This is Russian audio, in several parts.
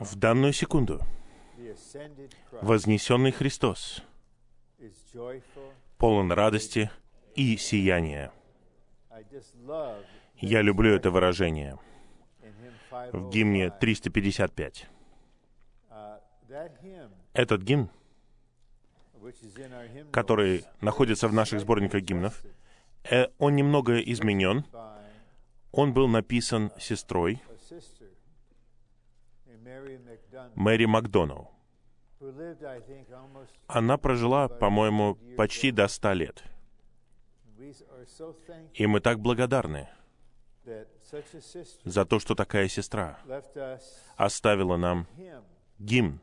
В данную секунду вознесенный Христос полон радости и сияния. Я люблю это выражение в гимне 355. Этот гимн, который находится в наших сборниках гимнов, э, он немного изменен. Он был написан сестрой Мэри Макдоналл. Она прожила, по-моему, почти до ста лет. И мы так благодарны за то, что такая сестра оставила нам гимн,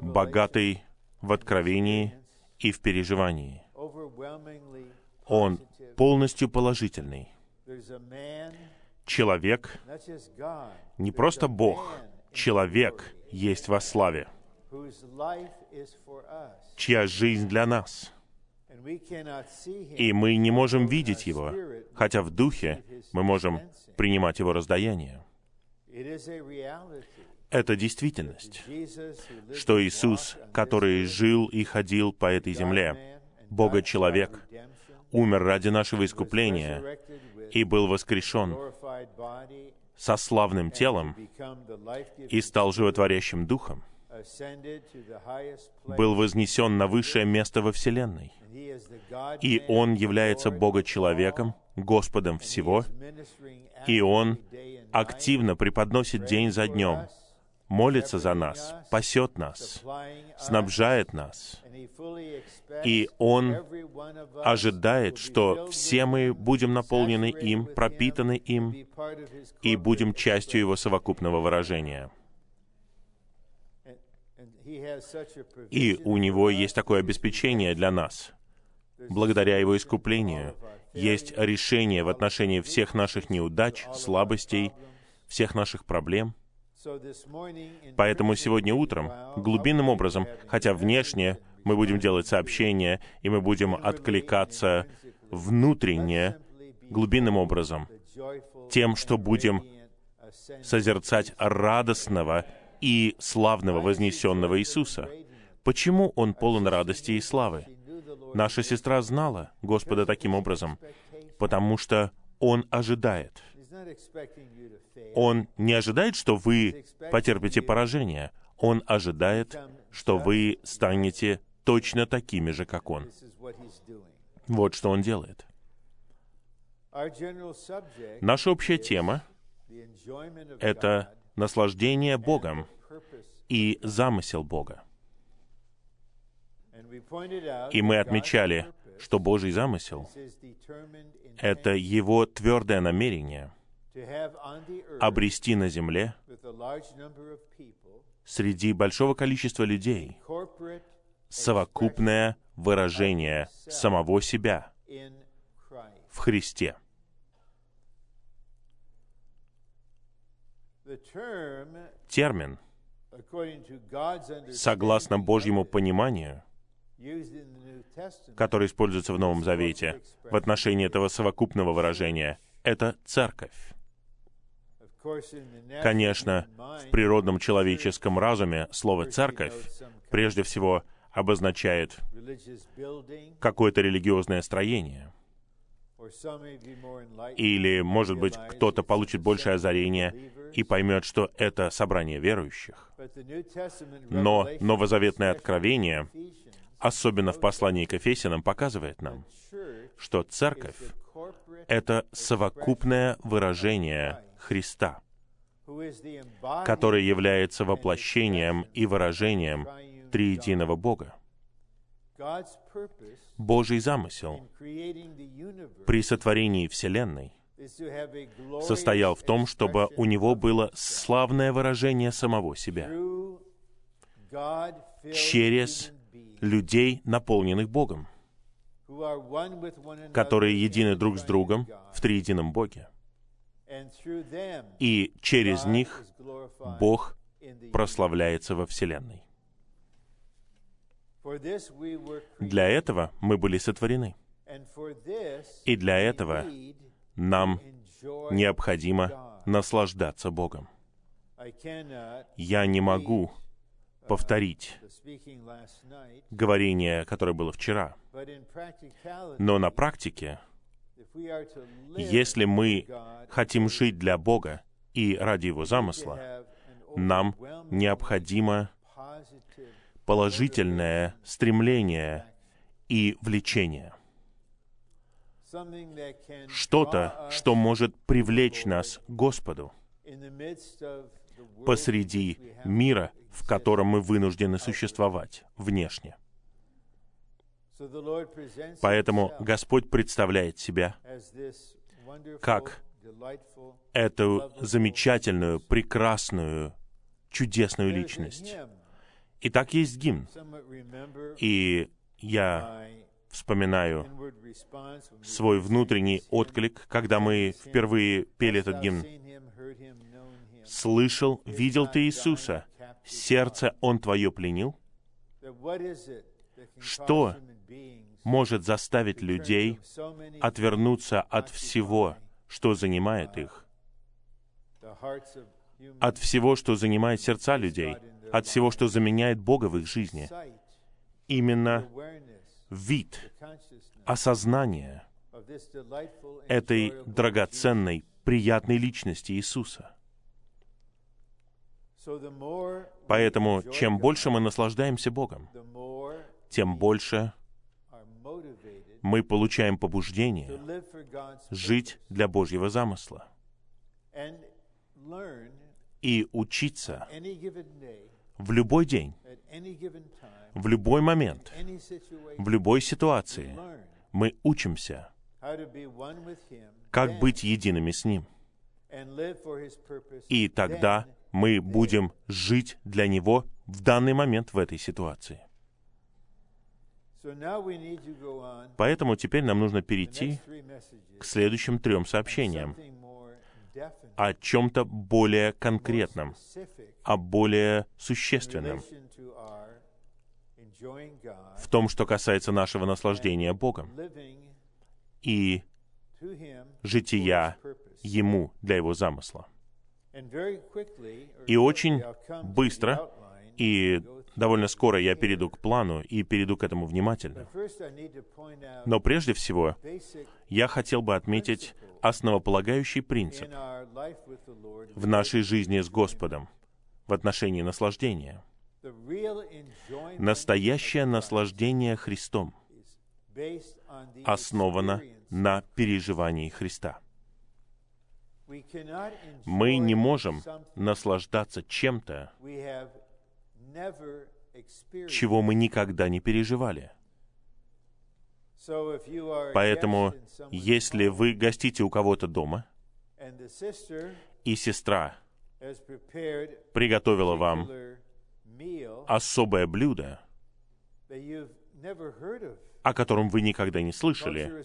богатый в откровении и в переживании. Он полностью положительный. Человек, не просто Бог, человек есть во славе, чья жизнь для нас. И мы не можем видеть Его, хотя в духе мы можем принимать Его раздаяние. Это действительность, что Иисус, который жил и ходил по этой земле, Бога-человек, умер ради нашего искупления и был воскрешен со славным телом и стал животворящим духом, был вознесен на высшее место во Вселенной. И Он является Бога-человеком, Господом всего, и Он активно преподносит день за днем, молится за нас, пасет нас, снабжает нас. И Он ожидает, что все мы будем наполнены им, пропитаны им, и будем частью Его совокупного выражения. И у Него есть такое обеспечение для нас. Благодаря Его искуплению есть решение в отношении всех наших неудач, слабостей, всех наших проблем — Поэтому сегодня утром, глубинным образом, хотя внешне мы будем делать сообщения, и мы будем откликаться внутренне, глубинным образом, тем, что будем созерцать радостного и славного вознесенного Иисуса. Почему Он полон радости и славы? Наша сестра знала Господа таким образом, потому что Он ожидает — он не ожидает, что вы потерпите поражение. Он ожидает, что вы станете точно такими же, как Он. Вот что Он делает. Наша общая тема — это наслаждение Богом и замысел Бога. И мы отмечали, что Божий замысел — это Его твердое намерение — обрести на земле среди большого количества людей совокупное выражение самого себя в Христе. Термин, согласно Божьему пониманию, который используется в Новом Завете в отношении этого совокупного выражения, это церковь. Конечно, в природном человеческом разуме слово «церковь» прежде всего обозначает какое-то религиозное строение. Или, может быть, кто-то получит большее озарение и поймет, что это собрание верующих. Но новозаветное откровение, особенно в послании к Ефесянам, показывает нам, что церковь — это совокупное выражение Христа, который является воплощением и выражением триединого Бога. Божий замысел при сотворении Вселенной состоял в том, чтобы у него было славное выражение самого себя. через людей, наполненных Богом, которые едины друг с другом в триедином Боге и через них Бог прославляется во Вселенной. Для этого мы были сотворены. И для этого нам необходимо наслаждаться Богом. Я не могу повторить говорение, которое было вчера. Но на практике, если мы хотим жить для Бога и ради Его замысла, нам необходимо положительное стремление и влечение. Что-то, что может привлечь нас к Господу посреди мира, в котором мы вынуждены существовать внешне. Поэтому Господь представляет себя как эту замечательную, прекрасную, чудесную личность. И так есть гимн. И я вспоминаю свой внутренний отклик, когда мы впервые пели этот гимн. «Слышал, видел ты Иисуса, сердце Он твое пленил?» Что может заставить людей отвернуться от всего, что занимает их, от всего, что занимает сердца людей, от всего, что заменяет Бога в их жизни. Именно вид, осознание этой драгоценной, приятной личности Иисуса. Поэтому, чем больше мы наслаждаемся Богом, тем больше мы получаем побуждение жить для Божьего замысла и учиться в любой день, в любой момент, в любой ситуации. Мы учимся, как быть едиными с Ним. И тогда мы будем жить для Него в данный момент в этой ситуации. Поэтому теперь нам нужно перейти к следующим трем сообщениям. о чем-то более конкретном, о более существенном, в том, что касается нашего наслаждения Богом. и жития Ему для Его замысла. И очень быстро и довольно скоро я перейду к плану и перейду к этому внимательно. Но прежде всего, я хотел бы отметить основополагающий принцип в нашей жизни с Господом в отношении наслаждения. Настоящее наслаждение Христом основано на переживании Христа. Мы не можем наслаждаться чем-то, чего мы никогда не переживали. Поэтому, если вы гостите у кого-то дома, и сестра приготовила вам особое блюдо, о котором вы никогда не слышали.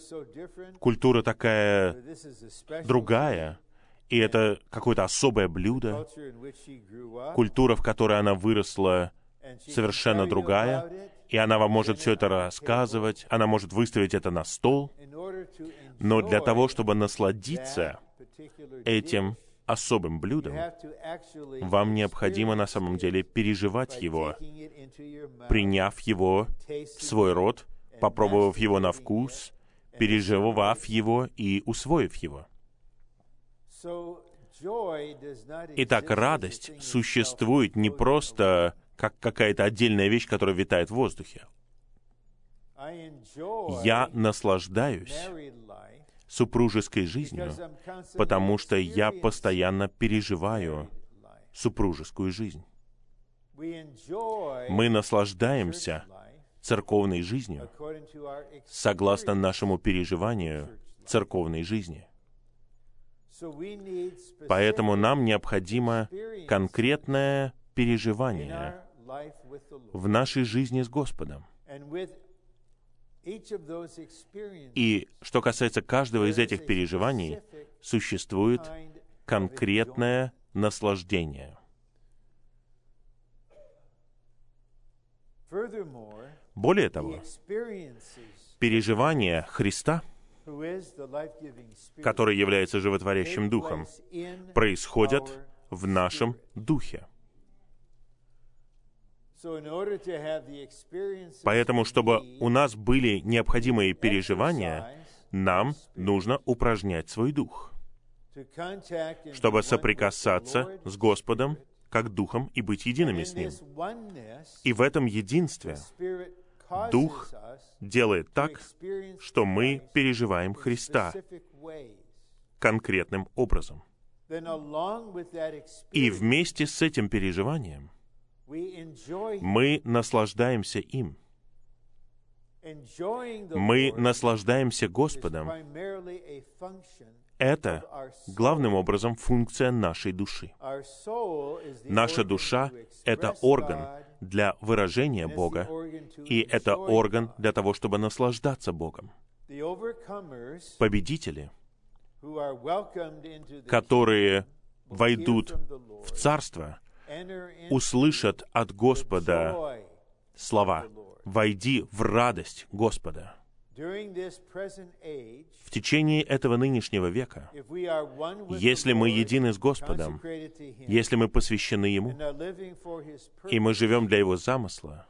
Культура такая другая, и это какое-то особое блюдо. Культура, в которой она выросла, совершенно другая, и она вам может все это рассказывать, она может выставить это на стол, но для того, чтобы насладиться этим особым блюдом, вам необходимо на самом деле переживать его, приняв его в свой рот, попробовав его на вкус, переживав его и усвоив его. Итак, радость существует не просто как какая-то отдельная вещь, которая витает в воздухе. Я наслаждаюсь супружеской жизнью, потому что я постоянно переживаю супружескую жизнь. Мы наслаждаемся церковной жизнью согласно нашему переживанию церковной жизни. Поэтому нам необходимо конкретное переживание в нашей жизни с Господом. И что касается каждого из этих переживаний, существует конкретное наслаждение. Более того, переживания Христа, который является животворящим духом, происходят в нашем духе. Поэтому, чтобы у нас были необходимые переживания, нам нужно упражнять свой дух, чтобы соприкасаться с Господом как Духом и быть едиными с Ним. И в этом единстве Дух делает так, что мы переживаем Христа конкретным образом. И вместе с этим переживанием мы наслаждаемся им. Мы наслаждаемся Господом. Это главным образом функция нашей души. Наша душа — это орган для выражения Бога, и это орган для того, чтобы наслаждаться Богом. Победители, которые войдут в Царство, услышат от Господа слова «Войди в радость Господа». В течение этого нынешнего века, если мы едины с Господом, если мы посвящены Ему, и мы живем для Его замысла,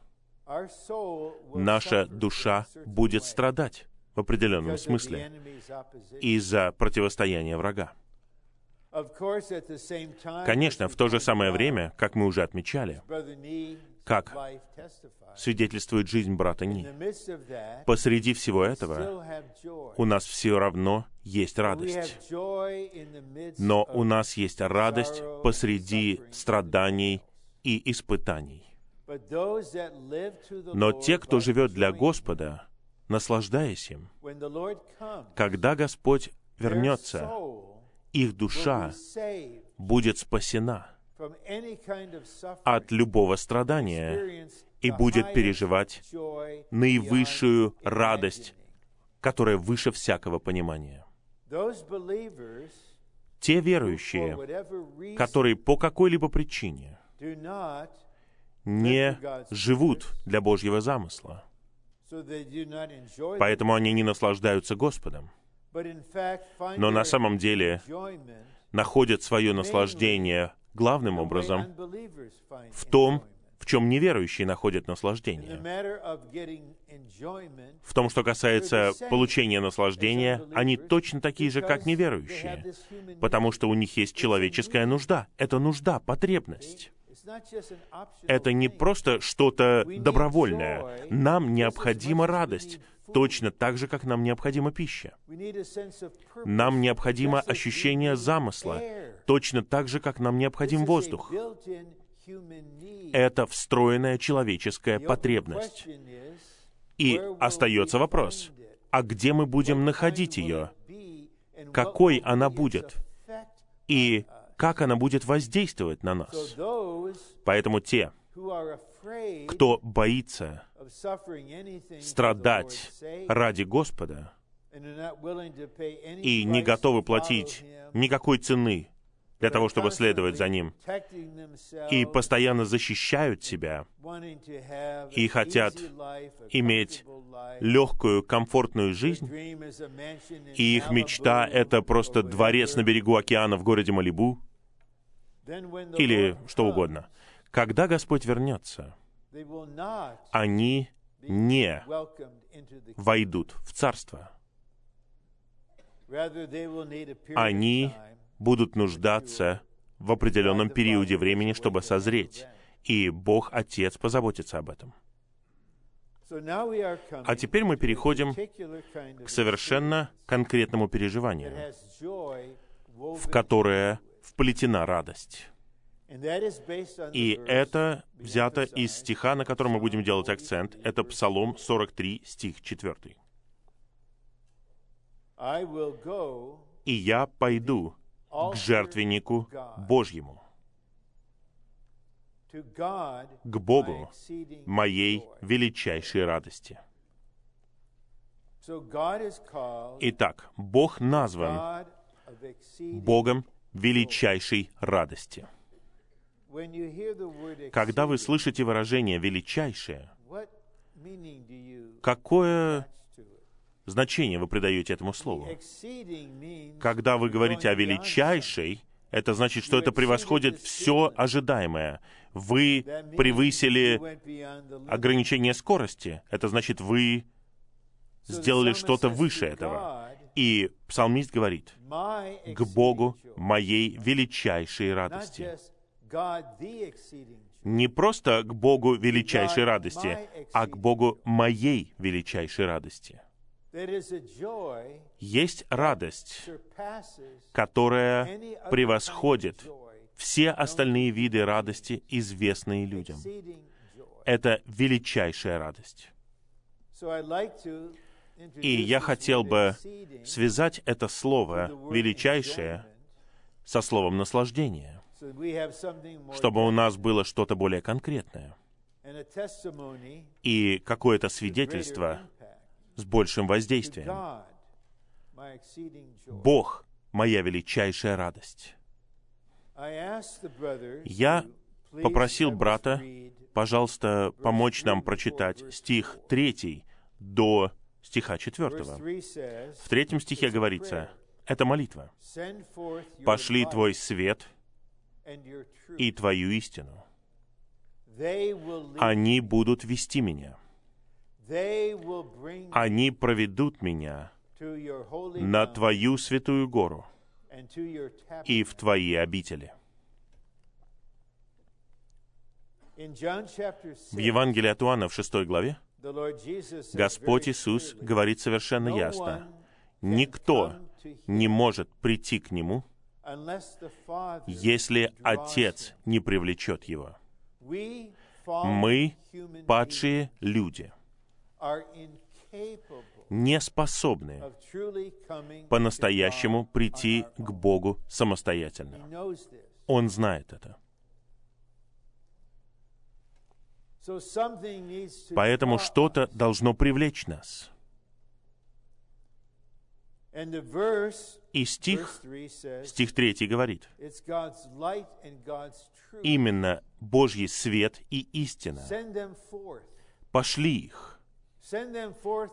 наша душа будет страдать в определенном смысле из-за противостояния врага. Конечно, в то же самое время, как мы уже отмечали, как свидетельствует жизнь брата Ни, посреди всего этого у нас все равно есть радость. Но у нас есть радость посреди страданий и испытаний. Но те, кто живет для Господа, наслаждаясь им, когда Господь вернется, их душа будет спасена от любого страдания и будет переживать наивысшую радость, которая выше всякого понимания. Те верующие, которые по какой-либо причине не живут для Божьего замысла, поэтому они не наслаждаются Господом, но на самом деле находят свое наслаждение главным образом в том, в чем неверующие находят наслаждение. В том, что касается получения наслаждения, они точно такие же, как неверующие, потому что у них есть человеческая нужда. Это нужда, потребность. Это не просто что-то добровольное. Нам необходима радость, точно так же, как нам необходима пища. Нам необходимо ощущение замысла, точно так же, как нам необходим воздух. Это встроенная человеческая потребность. И остается вопрос, а где мы будем находить ее? Какой она будет? И как она будет воздействовать на нас? Поэтому те, кто боится страдать ради Господа и не готовы платить никакой цены для того, чтобы следовать за Ним, и постоянно защищают себя, и хотят иметь легкую, комфортную жизнь, и их мечта — это просто дворец на берегу океана в городе Малибу, или что угодно. Когда Господь вернется, они не войдут в Царство. Они будут нуждаться в определенном периоде времени, чтобы созреть, и Бог Отец позаботится об этом. А теперь мы переходим к совершенно конкретному переживанию, в которое вплетена радость. И это взято из стиха, на котором мы будем делать акцент. Это Псалом 43, стих 4. «И я пойду к жертвеннику Божьему, к Богу моей величайшей радости». Итак, Бог назван Богом величайшей радости. Когда вы слышите выражение «величайшее», какое значение вы придаете этому слову? Когда вы говорите о величайшей, Это значит, что это превосходит все ожидаемое. Вы превысили ограничение скорости. Это значит, вы сделали что-то выше этого. И псалмист говорит, к Богу моей величайшей радости. Не просто к Богу величайшей радости, а к Богу моей величайшей радости. Есть радость, которая превосходит все остальные виды радости, известные людям. Это величайшая радость. И я хотел бы связать это слово «величайшее» со словом «наслаждение», чтобы у нас было что-то более конкретное. И какое-то свидетельство с большим воздействием. Бог — моя величайшая радость. Я попросил брата, пожалуйста, помочь нам прочитать стих 3 до стиха 4. В третьем стихе говорится, это молитва. «Пошли Твой свет и Твою истину. Они будут вести меня. Они проведут меня на Твою святую гору и в Твои обители». В Евангелии от Иоанна в 6 главе Господь Иисус говорит совершенно ясно. Никто не может прийти к Нему, если Отец не привлечет его. Мы, падшие люди, не способны по-настоящему прийти к Богу самостоятельно. Он знает это. Поэтому что-то должно привлечь нас. И стих, стих 3 говорит, именно Божий свет и истина. Пошли их.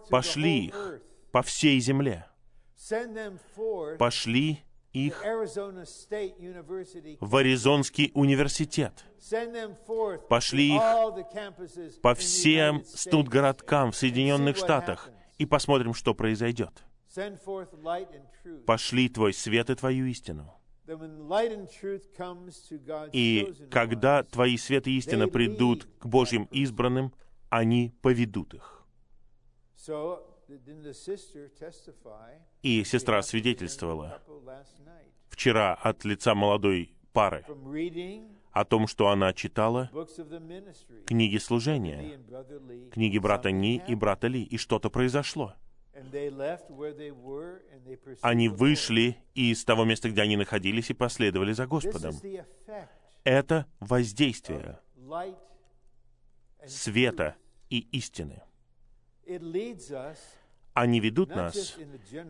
Пошли их по всей земле. Пошли их в Аризонский университет. Пошли их по всем студгородкам в Соединенных Штатах и посмотрим, что произойдет. Пошли Твой свет и Твою истину. И когда Твои свет и истина придут к Божьим избранным, они поведут их. И сестра свидетельствовала вчера от лица молодой пары о том, что она читала книги служения, книги брата Ни и брата Ли, и что-то произошло. Они вышли из того места, где они находились, и последовали за Господом. Это воздействие света и истины они ведут нас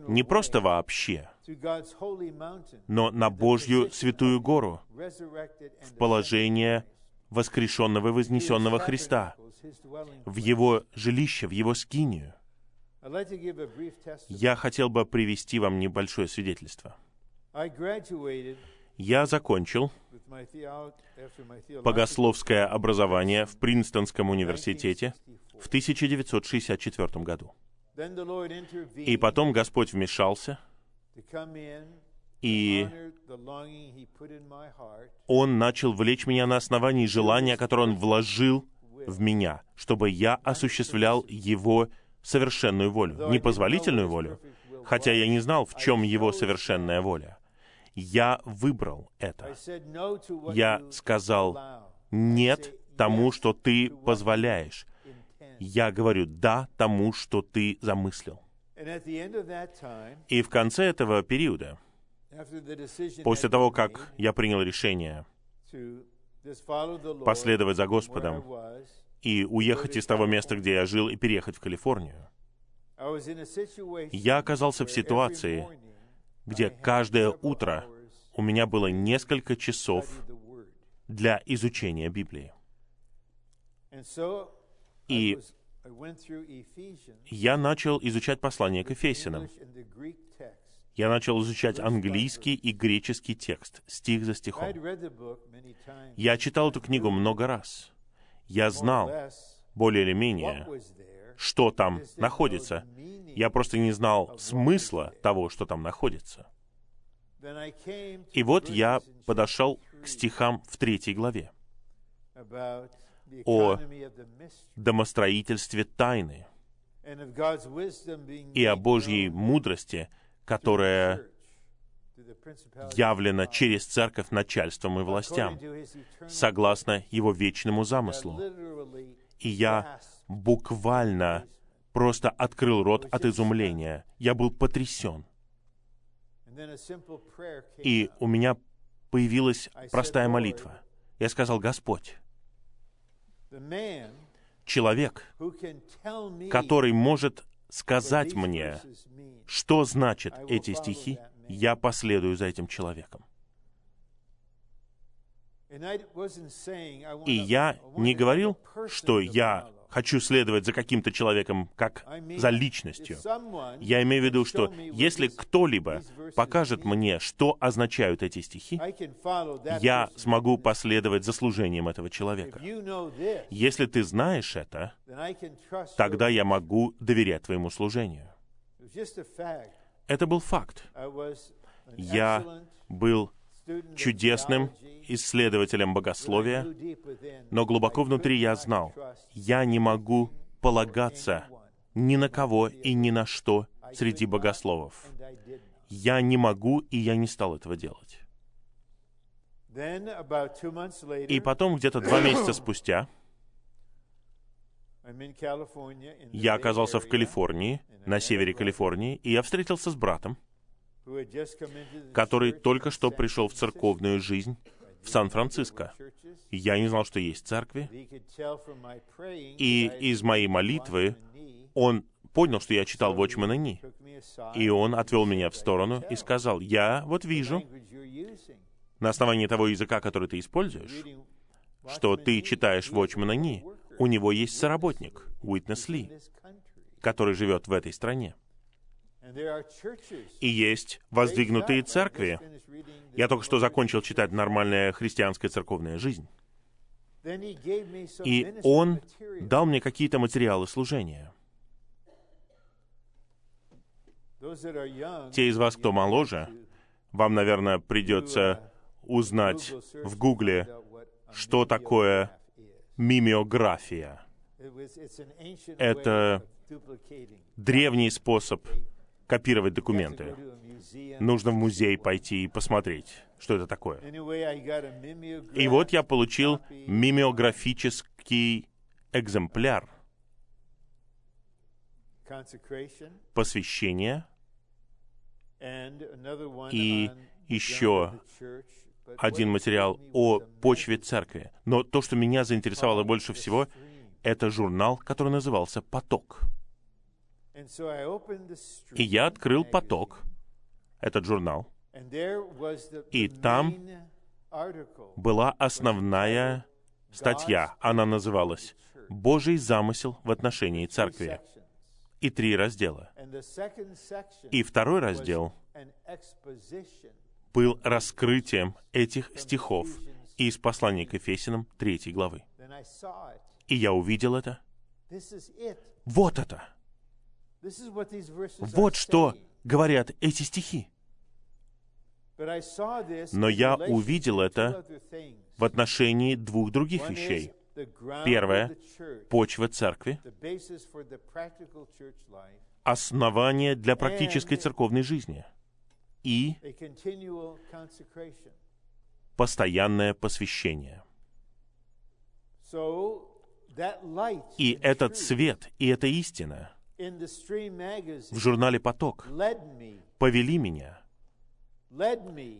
не просто вообще, но на Божью святую гору, в положение воскрешенного и вознесенного Христа, в Его жилище, в Его скинию. Я хотел бы привести вам небольшое свидетельство. Я закончил богословское образование в Принстонском университете в 1964 году. И потом Господь вмешался, и Он начал влечь меня на основании желания, которое Он вложил в меня, чтобы я осуществлял Его совершенную волю, непозволительную волю, хотя я не знал, в чем Его совершенная воля. Я выбрал это. Я сказал «нет» тому, что Ты позволяешь, я говорю «да» тому, что ты замыслил. И в конце этого периода, после того, как я принял решение последовать за Господом и уехать из того места, где я жил, и переехать в Калифорнию, я оказался в ситуации, где каждое утро у меня было несколько часов для изучения Библии. И я начал изучать послание к Ефесянам. Я начал изучать английский и греческий текст, стих за стихом. Я читал эту книгу много раз. Я знал, более или менее, что там находится. Я просто не знал смысла того, что там находится. И вот я подошел к стихам в третьей главе о домостроительстве тайны и о Божьей мудрости, которая явлена через церковь начальством и властям, согласно его вечному замыслу. И я буквально просто открыл рот от изумления. Я был потрясен. И у меня появилась простая молитва. Я сказал, Господь, человек, который может сказать мне, что значат эти стихи, я последую за этим человеком. И я не говорил, что я хочу следовать за каким-то человеком как за личностью. Я имею в виду, что если кто-либо покажет мне, что означают эти стихи, я смогу последовать за служением этого человека. Если ты знаешь это, тогда я могу доверять твоему служению. Это был факт. Я был чудесным исследователем богословия, но глубоко внутри я знал, я не могу полагаться ни на кого и ни на что среди богословов. Я не могу, и я не стал этого делать. И потом, где-то два месяца спустя, я оказался в Калифорнии, на севере Калифорнии, и я встретился с братом, который только что пришел в церковную жизнь в Сан-Франциско. Я не знал, что есть церкви. И из моей молитвы он понял, что я читал Watchman Ни. И он отвел меня в сторону и сказал, «Я вот вижу, на основании того языка, который ты используешь, что ты читаешь Watchman Ни. У него есть соработник, Уитнес Ли, который живет в этой стране. И есть воздвигнутые церкви. Я только что закончил читать «Нормальная христианская церковная жизнь». И он дал мне какие-то материалы служения. Те из вас, кто моложе, вам, наверное, придется узнать в Гугле, что такое мимеография. Это древний способ копировать документы. Нужно в музей пойти и посмотреть, что это такое. И вот я получил мимеографический экземпляр посвящения и еще один материал о почве церкви. Но то, что меня заинтересовало больше всего, это журнал, который назывался «Поток». И я открыл поток, этот журнал, и там была основная статья. Она называлась «Божий замысел в отношении церкви». И три раздела. И второй раздел был раскрытием этих стихов из послания к Ефесиным третьей главы. И я увидел это. Вот это! Вот что говорят эти стихи. Но я увидел это в отношении двух других вещей. Первое — почва церкви, основание для практической церковной жизни и постоянное посвящение. И этот свет, и эта истина — в журнале «Поток» повели меня,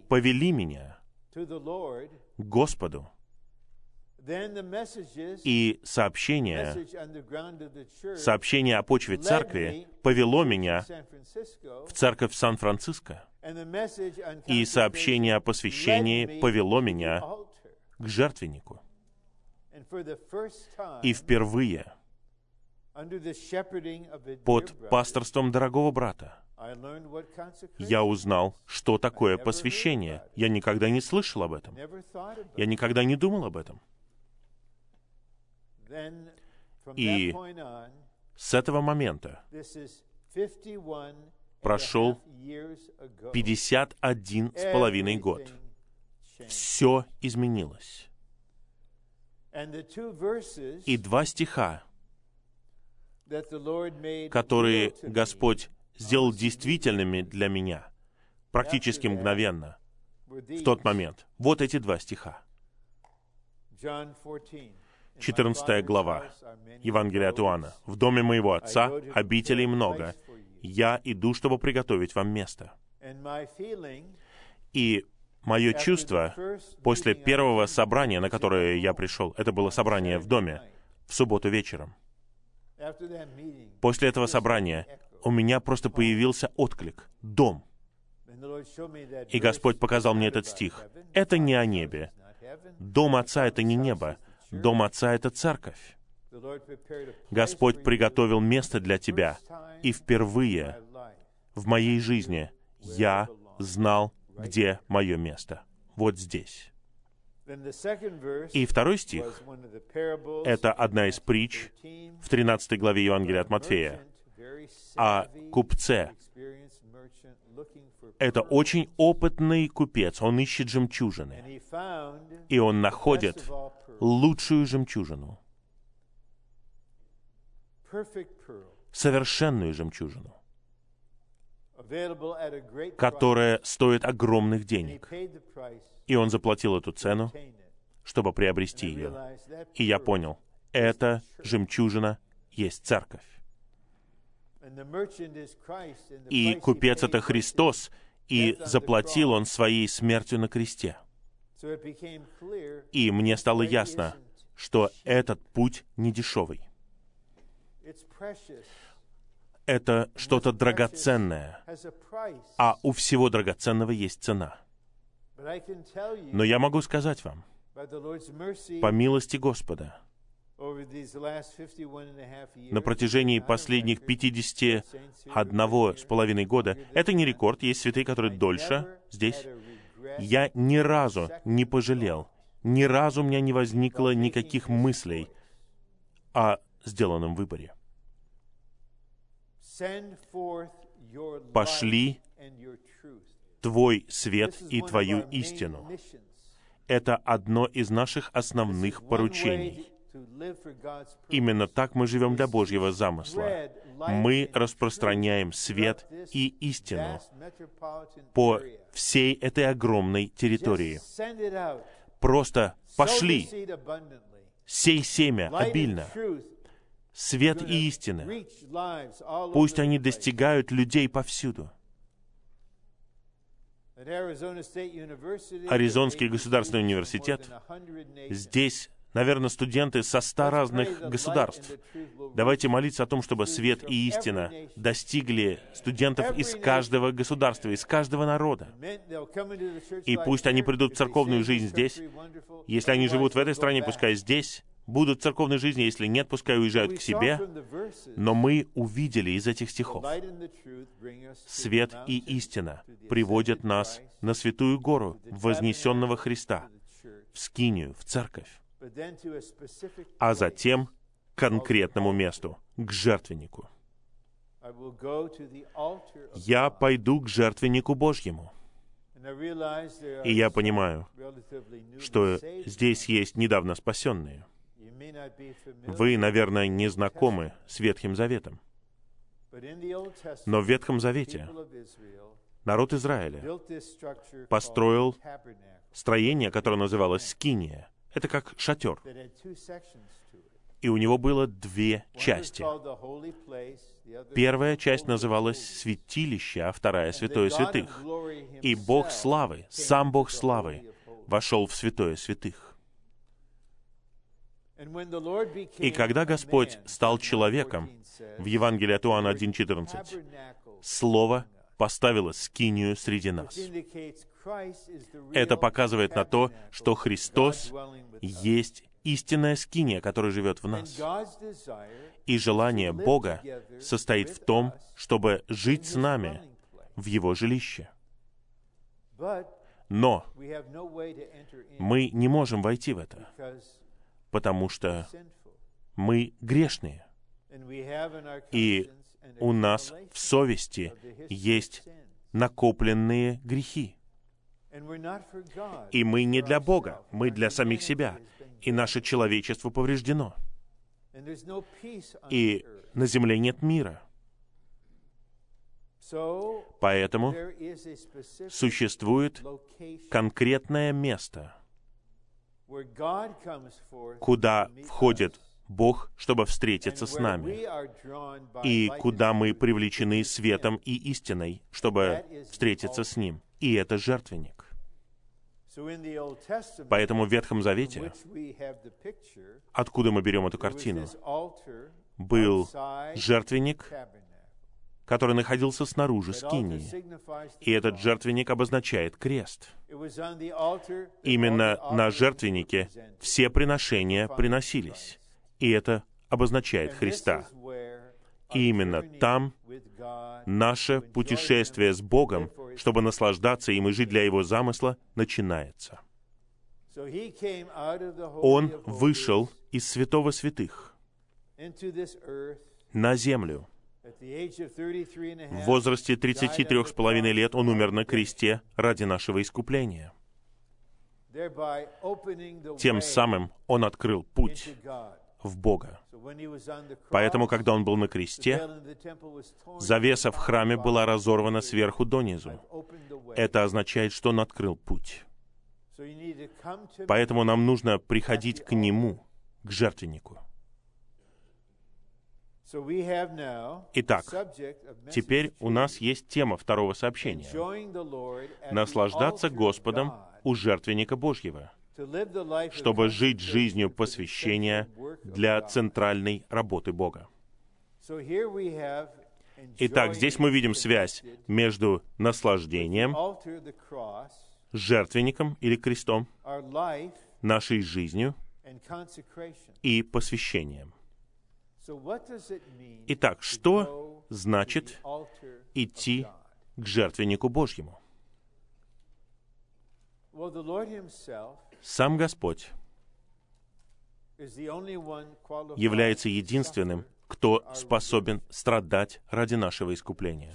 повели меня к Господу. И сообщение, сообщение о почве церкви повело меня в церковь Сан-Франциско. И сообщение о посвящении повело меня к жертвеннику. И впервые под пасторством дорогого брата я узнал, что такое посвящение. Я никогда не слышал об этом. Я никогда не думал об этом. И с этого момента прошел 51 с половиной год. Все изменилось. И два стиха, которые Господь сделал действительными для меня практически мгновенно в тот момент. Вот эти два стиха. 14 глава Евангелия от Иоанна. «В доме моего Отца обителей много. Я иду, чтобы приготовить вам место». И мое чувство после первого собрания, на которое я пришел, это было собрание в доме, в субботу вечером. После этого собрания у меня просто появился отклик. Дом. И Господь показал мне этот стих. Это не о небе. Дом Отца — это не небо. Дом Отца — это церковь. Господь приготовил место для тебя. И впервые в моей жизни я знал, где мое место. Вот здесь. И второй стих — это одна из притч в 13 главе Евангелия от Матфея о купце. Это очень опытный купец, он ищет жемчужины. И он находит лучшую жемчужину, совершенную жемчужину, которая стоит огромных денег. И он заплатил эту цену, чтобы приобрести ее. И я понял, эта жемчужина есть церковь. И купец — это Христос, и заплатил Он своей смертью на кресте. И мне стало ясно, что этот путь не дешевый. Это что-то драгоценное, а у всего драгоценного есть цена. Но я могу сказать вам, по милости Господа, на протяжении последних 51 с половиной года. Это не рекорд, есть святые, которые дольше здесь. Я ни разу не пожалел, ни разу у меня не возникло никаких мыслей о сделанном выборе. Пошли Твой свет и Твою истину. Это одно из наших основных поручений. Именно так мы живем для Божьего замысла. Мы распространяем свет и истину по всей этой огромной территории. Просто пошли, сей семя обильно, свет и истина. Пусть они достигают людей повсюду. Аризонский государственный университет, здесь наверное, студенты со ста разных государств. Давайте молиться о том, чтобы свет и истина достигли студентов из каждого государства, из каждого народа. И пусть они придут в церковную жизнь здесь. Если они живут в этой стране, пускай здесь будут в церковной жизни, если нет, пускай уезжают к себе. Но мы увидели из этих стихов, свет и истина приводят нас на святую гору вознесенного Христа, в Скинию, в церковь а затем к конкретному месту, к жертвеннику. Я пойду к жертвеннику Божьему. И я понимаю, что здесь есть недавно спасенные. Вы, наверное, не знакомы с Ветхим Заветом. Но в Ветхом Завете народ Израиля построил строение, которое называлось Скиния. Это как шатер. И у него было две части. Первая часть называлась святилище, а вторая — святое святых. И Бог славы, сам Бог славы, вошел в святое святых. И когда Господь стал человеком, в Евангелии от Иоанна 1.14, Слово поставило скинию среди нас. Это показывает на то, что Христос есть истинная скиния, которая живет в нас. И желание Бога состоит в том, чтобы жить с нами в Его жилище. Но мы не можем войти в это, потому что мы грешные. И у нас в совести есть накопленные грехи. И мы не для Бога, мы для самих себя. И наше человечество повреждено. И на земле нет мира. Поэтому существует конкретное место, куда входит Бог, чтобы встретиться с нами, и куда мы привлечены светом и истиной, чтобы встретиться с Ним. И это жертвенник. Поэтому в Ветхом Завете, откуда мы берем эту картину, был жертвенник, который находился снаружи скинии. И этот жертвенник обозначает крест. Именно на жертвеннике все приношения приносились. И это обозначает Христа. И именно там наше путешествие с Богом, чтобы наслаждаться им и жить для Его замысла, начинается. Он вышел из святого святых на землю. В возрасте 33 с половиной лет он умер на кресте ради нашего искупления. Тем самым он открыл путь в Бога. Поэтому, когда он был на кресте, завеса в храме была разорвана сверху донизу. Это означает, что он открыл путь. Поэтому нам нужно приходить к нему, к жертвеннику. Итак, теперь у нас есть тема второго сообщения. Наслаждаться Господом у жертвенника Божьего чтобы жить жизнью посвящения для центральной работы Бога. Итак, здесь мы видим связь между наслаждением, жертвенником или крестом, нашей жизнью и посвящением. Итак, что значит идти к жертвеннику Божьему? Сам Господь является единственным, кто способен страдать ради нашего искупления.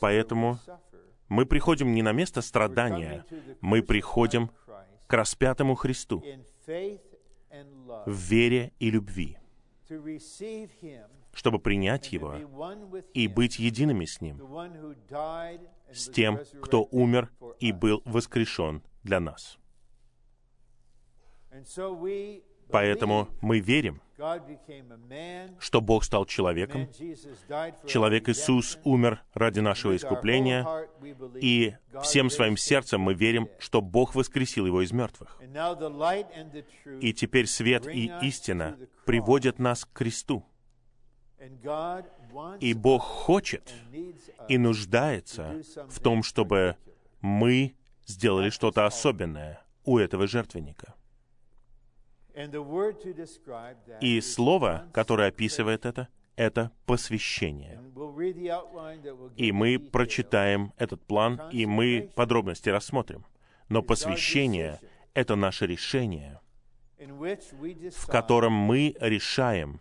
Поэтому мы приходим не на место страдания, мы приходим к распятому Христу в вере и любви, чтобы принять Его и быть едиными с Ним, с тем, кто умер и был воскрешен для нас. Поэтому мы верим, что Бог стал человеком, человек Иисус умер ради нашего искупления, и всем своим сердцем мы верим, что Бог воскресил его из мертвых. И теперь свет и истина приводят нас к кресту. И Бог хочет и нуждается в том, чтобы мы сделали что-то особенное у этого жертвенника. И слово, которое описывает это, это посвящение. И мы прочитаем этот план, и мы подробности рассмотрим. Но посвящение — это наше решение, в котором мы решаем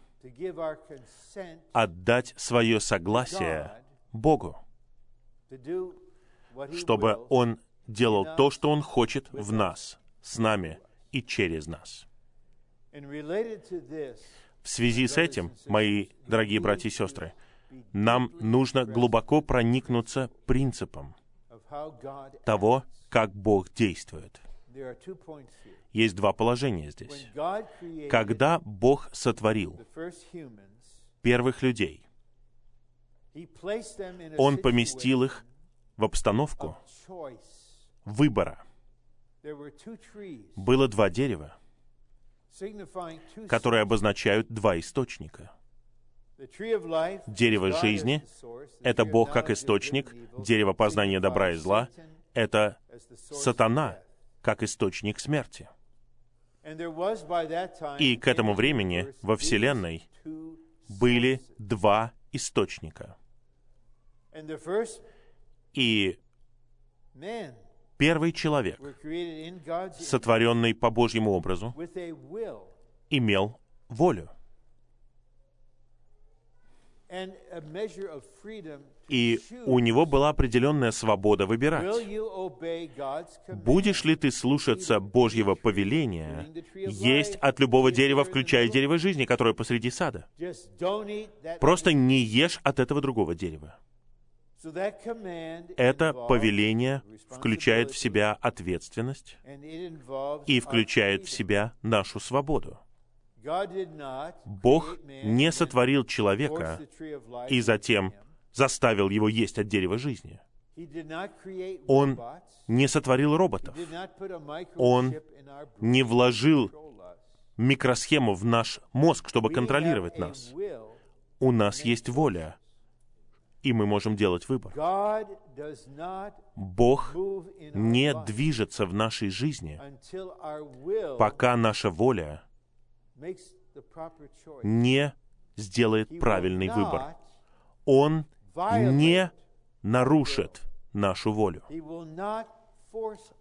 отдать свое согласие Богу, чтобы Он делал то, что Он хочет в нас, с нами и через нас. В связи с этим, мои дорогие братья и сестры, нам нужно глубоко проникнуться принципом того, как Бог действует. Есть два положения здесь. Когда Бог сотворил первых людей, Он поместил их в обстановку выбора. Было два дерева, которые обозначают два источника. Дерево жизни — это Бог как источник, дерево познания добра и зла — это сатана как источник смерти. И к этому времени во Вселенной были два источника. И первый человек, сотворенный по Божьему образу, имел волю. И у него была определенная свобода выбирать. Будешь ли ты слушаться Божьего повеления, есть от любого дерева, включая дерево жизни, которое посреди сада? Просто не ешь от этого другого дерева. Это повеление включает в себя ответственность и включает в себя нашу свободу. Бог не сотворил человека и затем заставил его есть от дерева жизни. Он не сотворил роботов. Он не вложил микросхему в наш мозг, чтобы контролировать нас. У нас есть воля, и мы можем делать выбор. Бог не движется в нашей жизни, пока наша воля не сделает правильный выбор. Он не нарушит нашу волю.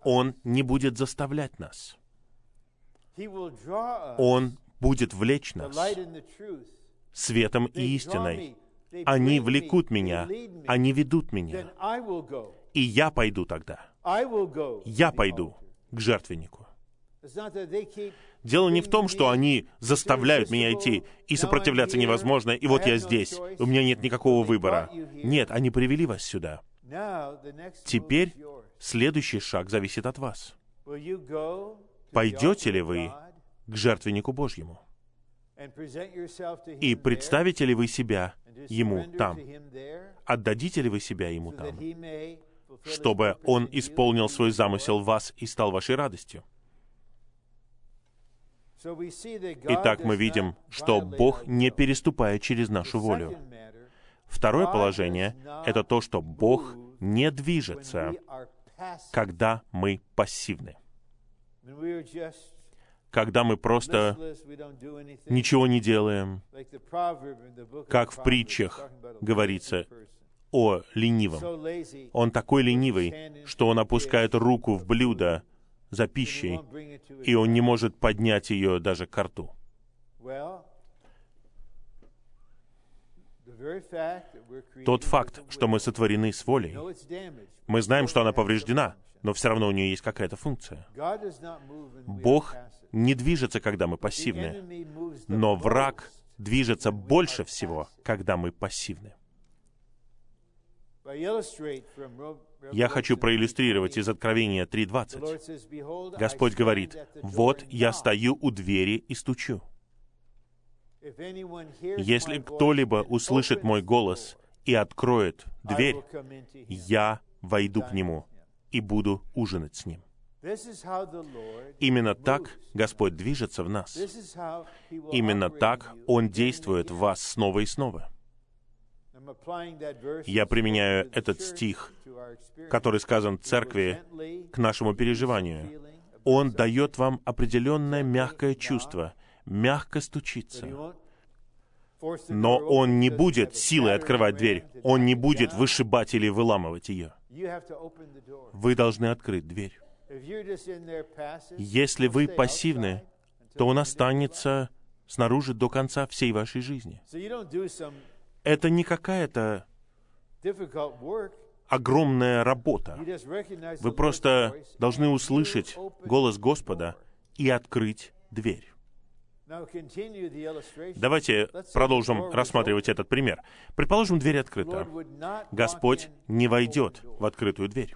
Он не будет заставлять нас. Он будет влечь нас светом и истиной. Они влекут меня, они ведут меня. И я пойду тогда. Я пойду к жертвеннику. Дело не в том, что они заставляют меня идти, и сопротивляться невозможно, и вот я здесь, у меня нет никакого выбора. Нет, они привели вас сюда. Теперь следующий шаг зависит от вас. Пойдете ли вы к жертвеннику Божьему? И представите ли вы себя Ему там? Отдадите ли вы себя Ему там? Чтобы Он исполнил свой замысел в вас и стал вашей радостью. Итак, мы видим, что Бог не переступает через нашу волю. Второе положение — это то, что Бог не движется, когда мы пассивны. Когда мы просто ничего не делаем, как в притчах говорится о ленивом. Он такой ленивый, что он опускает руку в блюдо, за пищей, и он не может поднять ее даже к рту. Тот факт, что мы сотворены с волей, мы знаем, что она повреждена, но все равно у нее есть какая-то функция. Бог не движется, когда мы пассивны, но враг движется больше всего, когда мы пассивны. Я хочу проиллюстрировать из Откровения 3.20. Господь говорит, «Вот я стою у двери и стучу. Если кто-либо услышит мой голос и откроет дверь, я войду к нему и буду ужинать с ним». Именно так Господь движется в нас. Именно так Он действует в вас снова и снова. Я применяю этот стих, который сказан церкви, к нашему переживанию. Он дает вам определенное мягкое чувство, мягко стучится. Но он не будет силой открывать дверь. Он не будет вышибать или выламывать ее. Вы должны открыть дверь. Если вы пассивны, то он останется снаружи до конца всей вашей жизни. Это не какая-то огромная работа. Вы просто должны услышать голос Господа и открыть дверь. Давайте продолжим рассматривать этот пример. Предположим, дверь открыта. Господь не войдет в открытую дверь.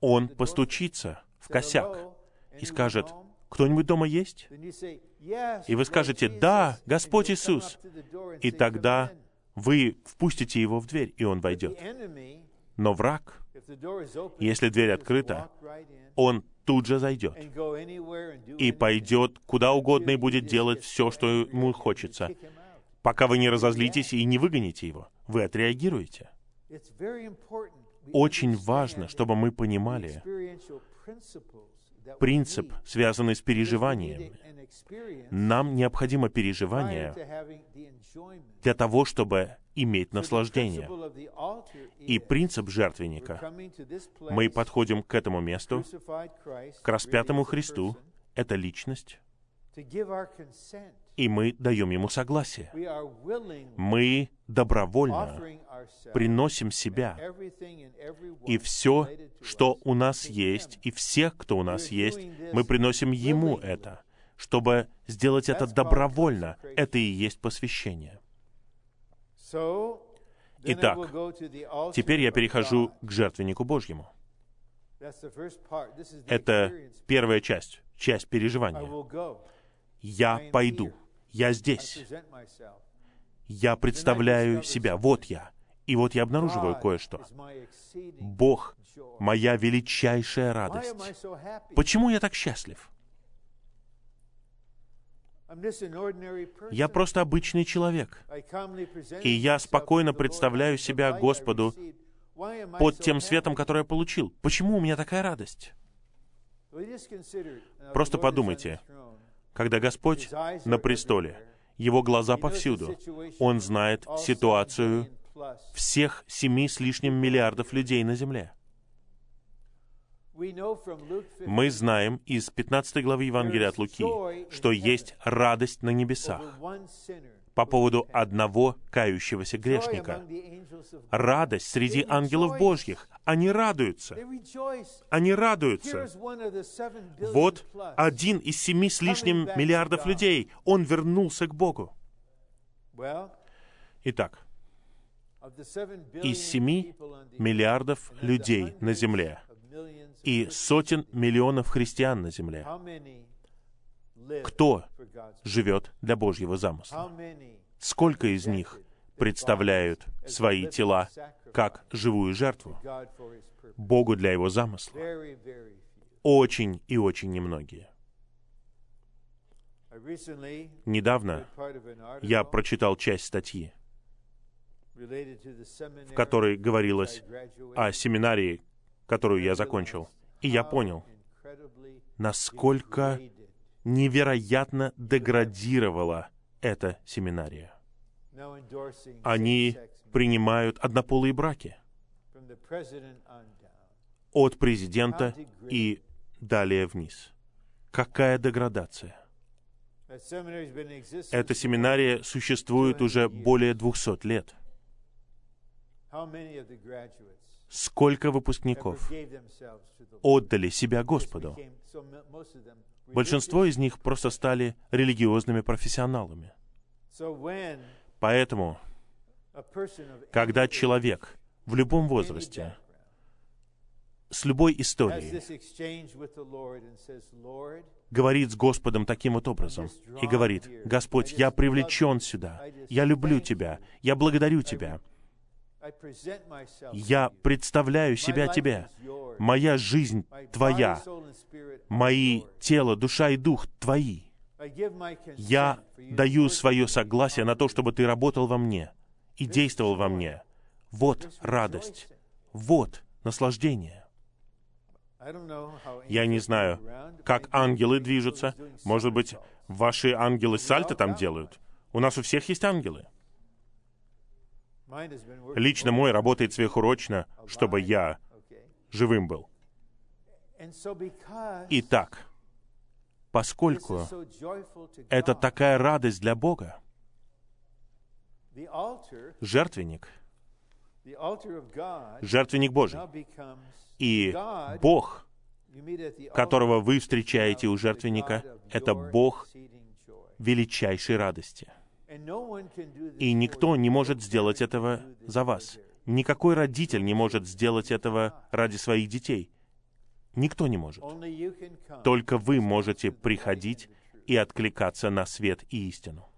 Он постучится в косяк и скажет, «Кто-нибудь дома есть?» И вы скажете, «Да, Господь Иисус». И тогда вы впустите его в дверь, и он войдет. Но враг, если дверь открыта, он тут же зайдет и пойдет куда угодно и будет делать все, что ему хочется, пока вы не разозлитесь и не выгоните его. Вы отреагируете. Очень важно, чтобы мы понимали принцип, связанный с переживаниями. Нам необходимо переживание для того, чтобы иметь наслаждение. И принцип жертвенника. Мы подходим к этому месту, к распятому Христу, это личность, и мы даем ему согласие. Мы добровольно приносим себя. и все, что у нас есть, и всех, кто у нас есть, мы приносим ему это, чтобы сделать это добровольно. Это и есть посвящение. Итак, теперь я перехожу к жертвеннику Божьему. Это первая часть, часть переживания. Я пойду. Я здесь. Я представляю себя. Вот я. И вот я обнаруживаю кое-что. Бог — моя величайшая радость. Почему я так счастлив? Я просто обычный человек. И я спокойно представляю себя Господу под тем светом, который я получил. Почему у меня такая радость? Просто подумайте, когда Господь на престоле, Его глаза повсюду, Он знает ситуацию всех семи с лишним миллиардов людей на земле. Мы знаем из 15 главы Евангелия от Луки, что есть радость на небесах по поводу одного кающегося грешника. Радость среди ангелов Божьих. Они радуются. Они радуются. Вот один из семи с лишним миллиардов людей. Он вернулся к Богу. Итак, из семи миллиардов людей на Земле и сотен миллионов христиан на Земле, кто живет для Божьего замысла? Сколько из них представляют свои тела как живую жертву Богу для Его замысла? Очень и очень немногие. Недавно я прочитал часть статьи, в которой говорилось о семинарии, которую я закончил. И я понял, насколько невероятно деградировала эта семинария. Они принимают однополые браки от президента и далее вниз. Какая деградация? Эта семинария существует уже более 200 лет. Сколько выпускников отдали себя Господу? Большинство из них просто стали религиозными профессионалами. Поэтому, когда человек в любом возрасте, с любой историей, говорит с Господом таким вот образом и говорит, «Господь, я привлечен сюда, я люблю Тебя, я благодарю Тебя, я представляю себя Тебе. Моя жизнь Твоя. Мои тело, душа и дух Твои. Я даю свое согласие на то, чтобы Ты работал во мне и действовал во мне. Вот радость. Вот наслаждение. Я не знаю, как ангелы движутся. Может быть, ваши ангелы сальто там делают? У нас у всех есть ангелы. Лично мой работает сверхурочно, чтобы я живым был. Итак, поскольку это такая радость для Бога, жертвенник, жертвенник Божий, и Бог, которого вы встречаете у жертвенника, это Бог величайшей радости — и никто не может сделать этого за вас. Никакой родитель не может сделать этого ради своих детей. Никто не может. Только вы можете приходить и откликаться на свет и истину.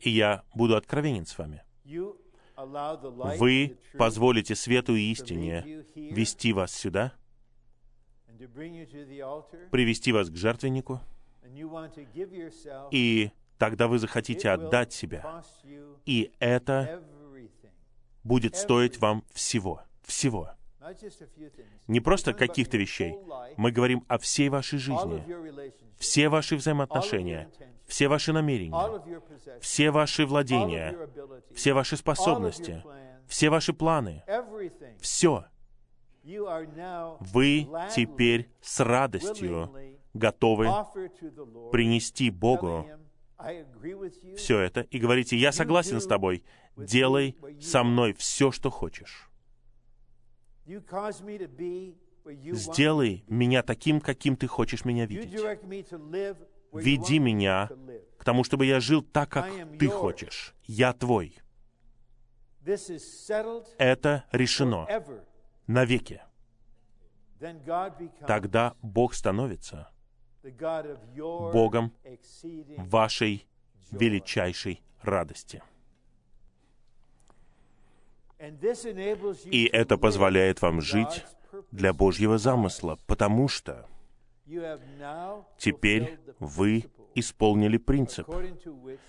И я буду откровенен с вами. Вы позволите свету и истине вести вас сюда, привести вас к жертвеннику, и тогда вы захотите отдать себя. И это будет стоить вам всего. Всего. Не просто каких-то вещей. Мы говорим о всей вашей жизни, все ваши взаимоотношения, все ваши намерения, все ваши владения, все ваши способности, все ваши планы, все. Вы теперь с радостью готовы принести Богу все это и говорите, я согласен с тобой, делай со мной все, что хочешь. Сделай меня таким, каким ты хочешь меня видеть. Веди меня к тому, чтобы я жил так, как ты хочешь. Я твой. Это решено навеки. Тогда Бог становится Богом вашей величайшей радости. И это позволяет вам жить для Божьего замысла, потому что теперь вы исполнили принцип,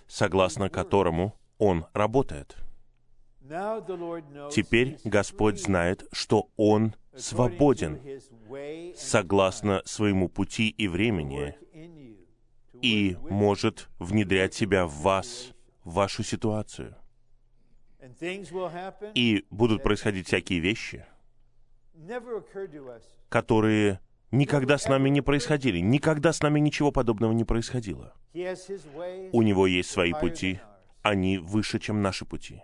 согласно которому Он работает. Теперь Господь знает, что Он свободен согласно своему пути и времени и может внедрять себя в вас, в вашу ситуацию. И будут происходить всякие вещи, которые никогда с нами не происходили. Никогда с нами ничего подобного не происходило. У него есть свои пути, они выше, чем наши пути.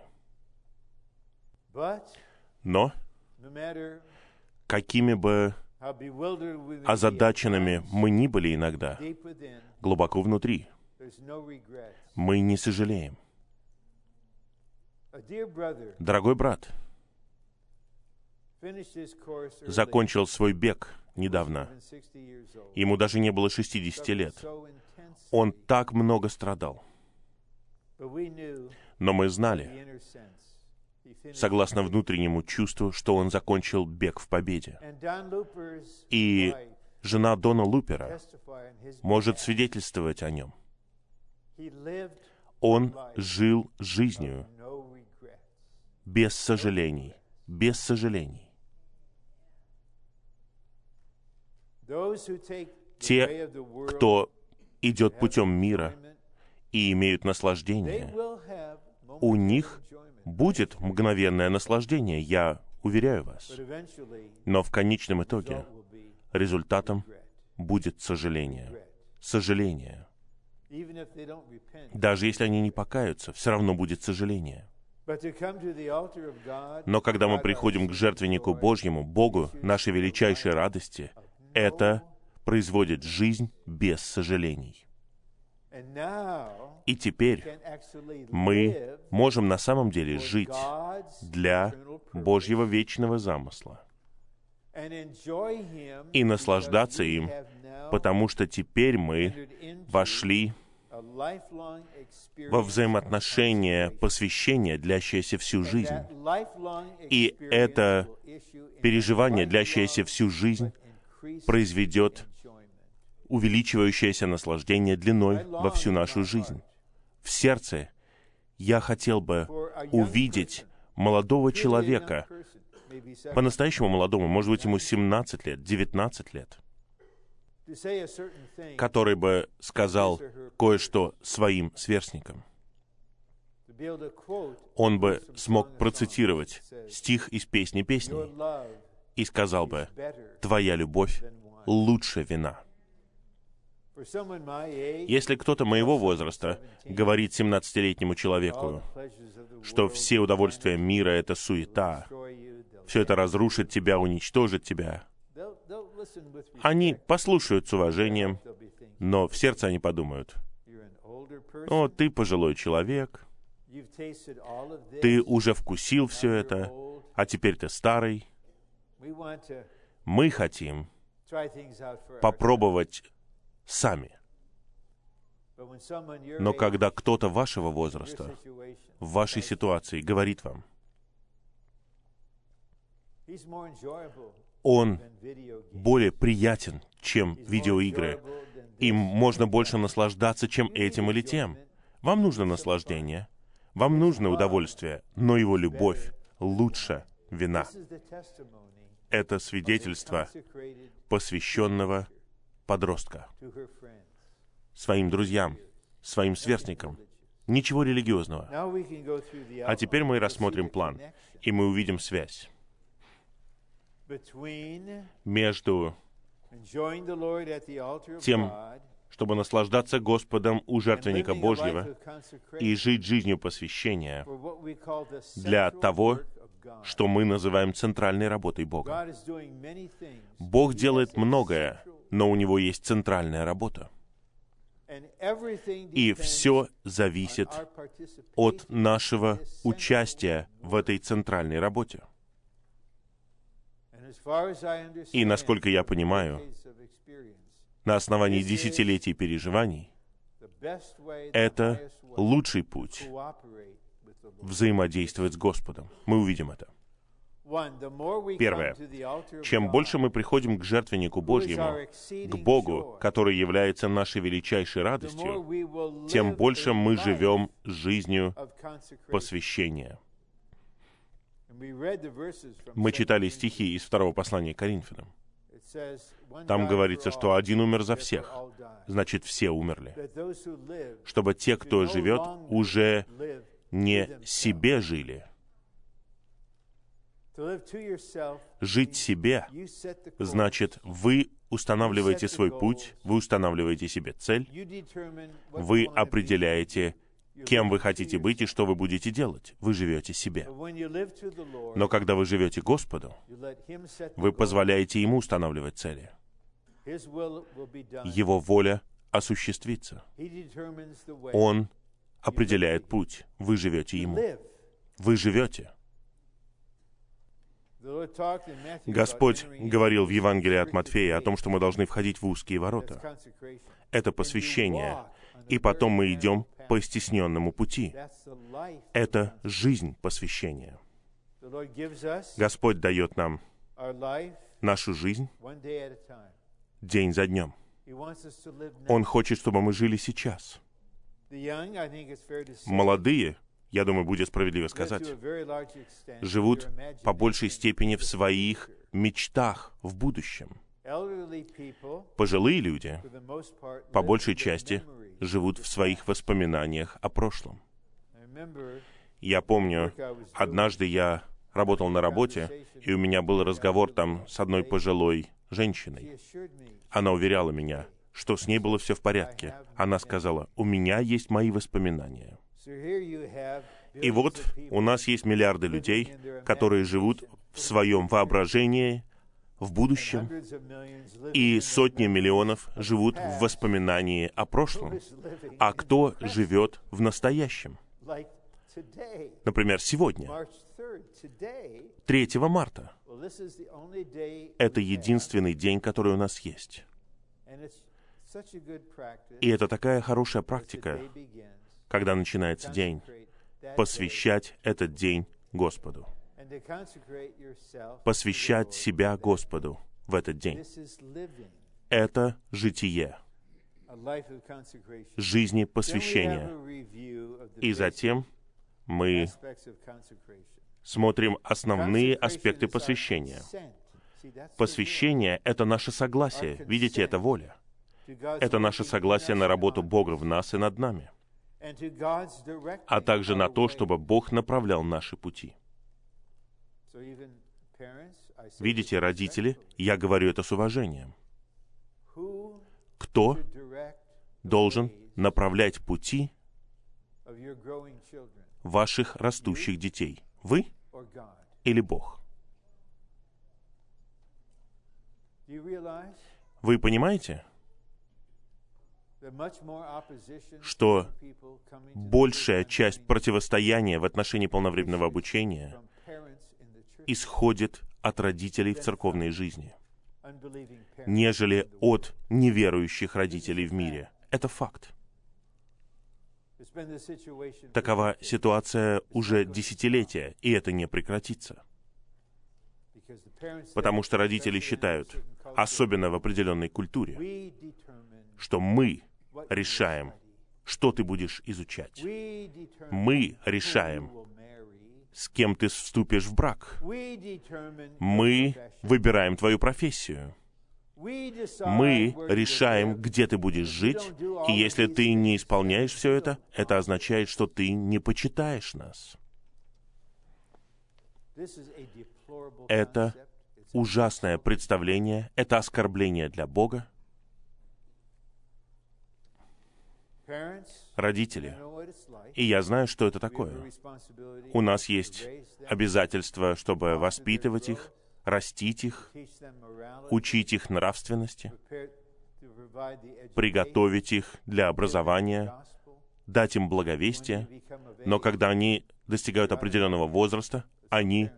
Но, какими бы озадаченными мы ни были иногда, глубоко внутри, мы не сожалеем. Дорогой брат, закончил свой бег недавно. Ему даже не было 60 лет. Он так много страдал. Но мы знали, согласно внутреннему чувству, что он закончил бег в победе. И жена Дона Лупера может свидетельствовать о нем. Он жил жизнью без сожалений, без сожалений. Те, кто идет путем мира и имеют наслаждение, у них будет мгновенное наслаждение, я уверяю вас. Но в конечном итоге результатом будет сожаление. Сожаление. Даже если они не покаются, все равно будет сожаление. Но когда мы приходим к жертвеннику Божьему, Богу, нашей величайшей радости, это производит жизнь без сожалений. И теперь мы можем на самом деле жить для Божьего вечного замысла. И наслаждаться им, потому что теперь мы вошли во взаимоотношения посвящения, длящееся всю жизнь. И это переживание, длящееся всю жизнь, произведет увеличивающееся наслаждение длиной во всю нашу жизнь. В сердце я хотел бы увидеть молодого человека, по-настоящему молодому, может быть, ему 17 лет, 19 лет, который бы сказал кое-что своим сверстникам. Он бы смог процитировать стих из песни песней и сказал бы, «Твоя любовь лучше вина». Если кто-то моего возраста говорит 17-летнему человеку, что все удовольствия мира — это суета, все это разрушит тебя, уничтожит тебя, они послушают с уважением, но в сердце они подумают, «О, ты пожилой человек, ты уже вкусил все это, а теперь ты старый. Мы хотим попробовать сами. Но когда кто-то вашего возраста, в вашей ситуации, говорит вам, он более приятен, чем видеоигры, им можно больше наслаждаться, чем этим или тем. Вам нужно наслаждение, вам нужно удовольствие, но его любовь лучше вина. Это свидетельство посвященного подростка своим друзьям своим сверстникам. Ничего религиозного. А теперь мы рассмотрим план, и мы увидим связь между тем, чтобы наслаждаться Господом у жертвенника Божьего и жить жизнью посвящения для того, что мы называем центральной работой Бога. Бог делает многое, но у Него есть центральная работа. И все зависит от нашего участия в этой центральной работе. И насколько я понимаю, на основании десятилетий переживаний, это лучший путь взаимодействовать с Господом. Мы увидим это. Первое. Чем больше мы приходим к жертвеннику Божьему, к Богу, который является нашей величайшей радостью, тем больше мы живем жизнью посвящения. Мы читали стихи из второго послания Коринфянам. Там говорится, что один умер за всех, значит, все умерли. Чтобы те, кто живет, уже не себе жили. Жить себе значит, вы устанавливаете свой путь, вы устанавливаете себе цель, вы определяете, кем вы хотите быть и что вы будете делать. Вы живете себе. Но когда вы живете Господу, вы позволяете Ему устанавливать цели. Его воля осуществится. Он определяет путь. Вы живете Ему. Вы живете. Господь говорил в Евангелии от Матфея о том, что мы должны входить в узкие ворота. Это посвящение. И потом мы идем по стесненному пути. Это жизнь посвящения. Господь дает нам нашу жизнь день за днем. Он хочет, чтобы мы жили сейчас. Молодые, я думаю, будет справедливо сказать, живут по большей степени в своих мечтах в будущем. Пожилые люди, по большей части, живут в своих воспоминаниях о прошлом. Я помню, однажды я работал на работе, и у меня был разговор там с одной пожилой женщиной. Она уверяла меня, что с ней было все в порядке. Она сказала, у меня есть мои воспоминания. И вот у нас есть миллиарды людей, которые живут в своем воображении, в будущем, и сотни миллионов живут в воспоминании о прошлом. А кто живет в настоящем? Например, сегодня, 3 марта. Это единственный день, который у нас есть. И это такая хорошая практика, когда начинается день, посвящать этот день Господу. Посвящать себя Господу в этот день. Это житие жизни посвящения. И затем мы смотрим основные аспекты посвящения. Посвящение — это наше согласие. Видите, это воля. Это наше согласие на работу Бога в нас и над нами, а также на то, чтобы Бог направлял наши пути. Видите, родители, я говорю это с уважением. Кто должен направлять пути ваших растущих детей? Вы или Бог? Вы понимаете, что большая часть противостояния в отношении полновременного обучения исходит от родителей в церковной жизни, нежели от неверующих родителей в мире. Это факт. Такова ситуация уже десятилетия, и это не прекратится. Потому что родители считают, особенно в определенной культуре, что мы решаем, что ты будешь изучать. Мы решаем, с кем ты вступишь в брак. Мы выбираем твою профессию. Мы решаем, где ты будешь жить, и если ты не исполняешь все это, это означает, что ты не почитаешь нас. Это ужасное представление, это оскорбление для Бога. Родители, и я знаю, что это такое. У нас есть обязательство, чтобы воспитывать их, растить их, учить их нравственности, приготовить их для образования, дать им благовестие, но когда они достигают определенного возраста, они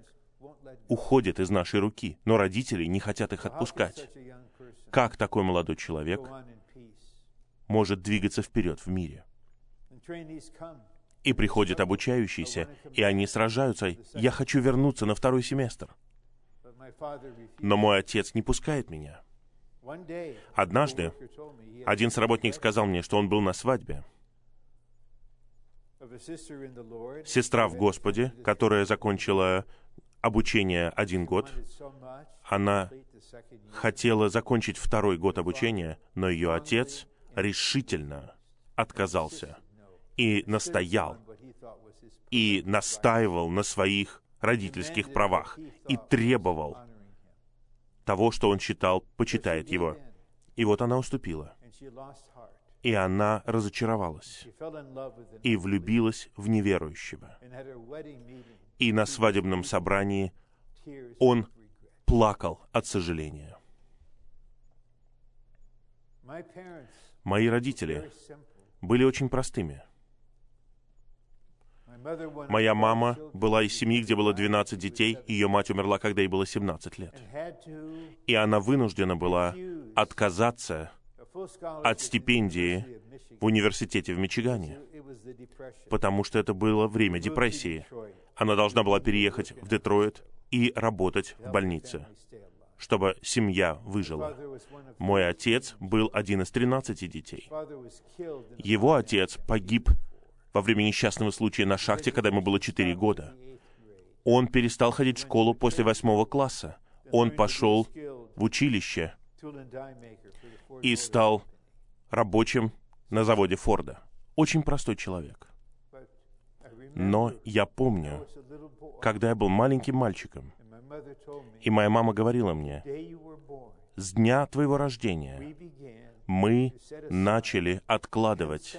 уходят из нашей руки, но родители не хотят их отпускать. Как такой молодой человек может двигаться вперед в мире? И приходят обучающиеся, и они сражаются. Я хочу вернуться на второй семестр. Но мой отец не пускает меня. Однажды один сработник сказал мне, что он был на свадьбе. Сестра в Господе, которая закончила обучение один год, она хотела закончить второй год обучения, но ее отец решительно отказался и настоял, и настаивал на своих родительских правах и требовал того, что он считал, почитает его. И вот она уступила. И она разочаровалась и влюбилась в неверующего. И на свадебном собрании он плакал от сожаления. Мои родители были очень простыми — Моя мама была из семьи, где было 12 детей, ее мать умерла, когда ей было 17 лет. И она вынуждена была отказаться от стипендии в университете в Мичигане, потому что это было время депрессии. Она должна была переехать в Детройт и работать в больнице, чтобы семья выжила. Мой отец был один из 13 детей. Его отец погиб во время несчастного случая на шахте, когда ему было 4 года. Он перестал ходить в школу после восьмого класса. Он пошел в училище и стал рабочим на заводе Форда. Очень простой человек. Но я помню, когда я был маленьким мальчиком, и моя мама говорила мне, с дня твоего рождения мы начали откладывать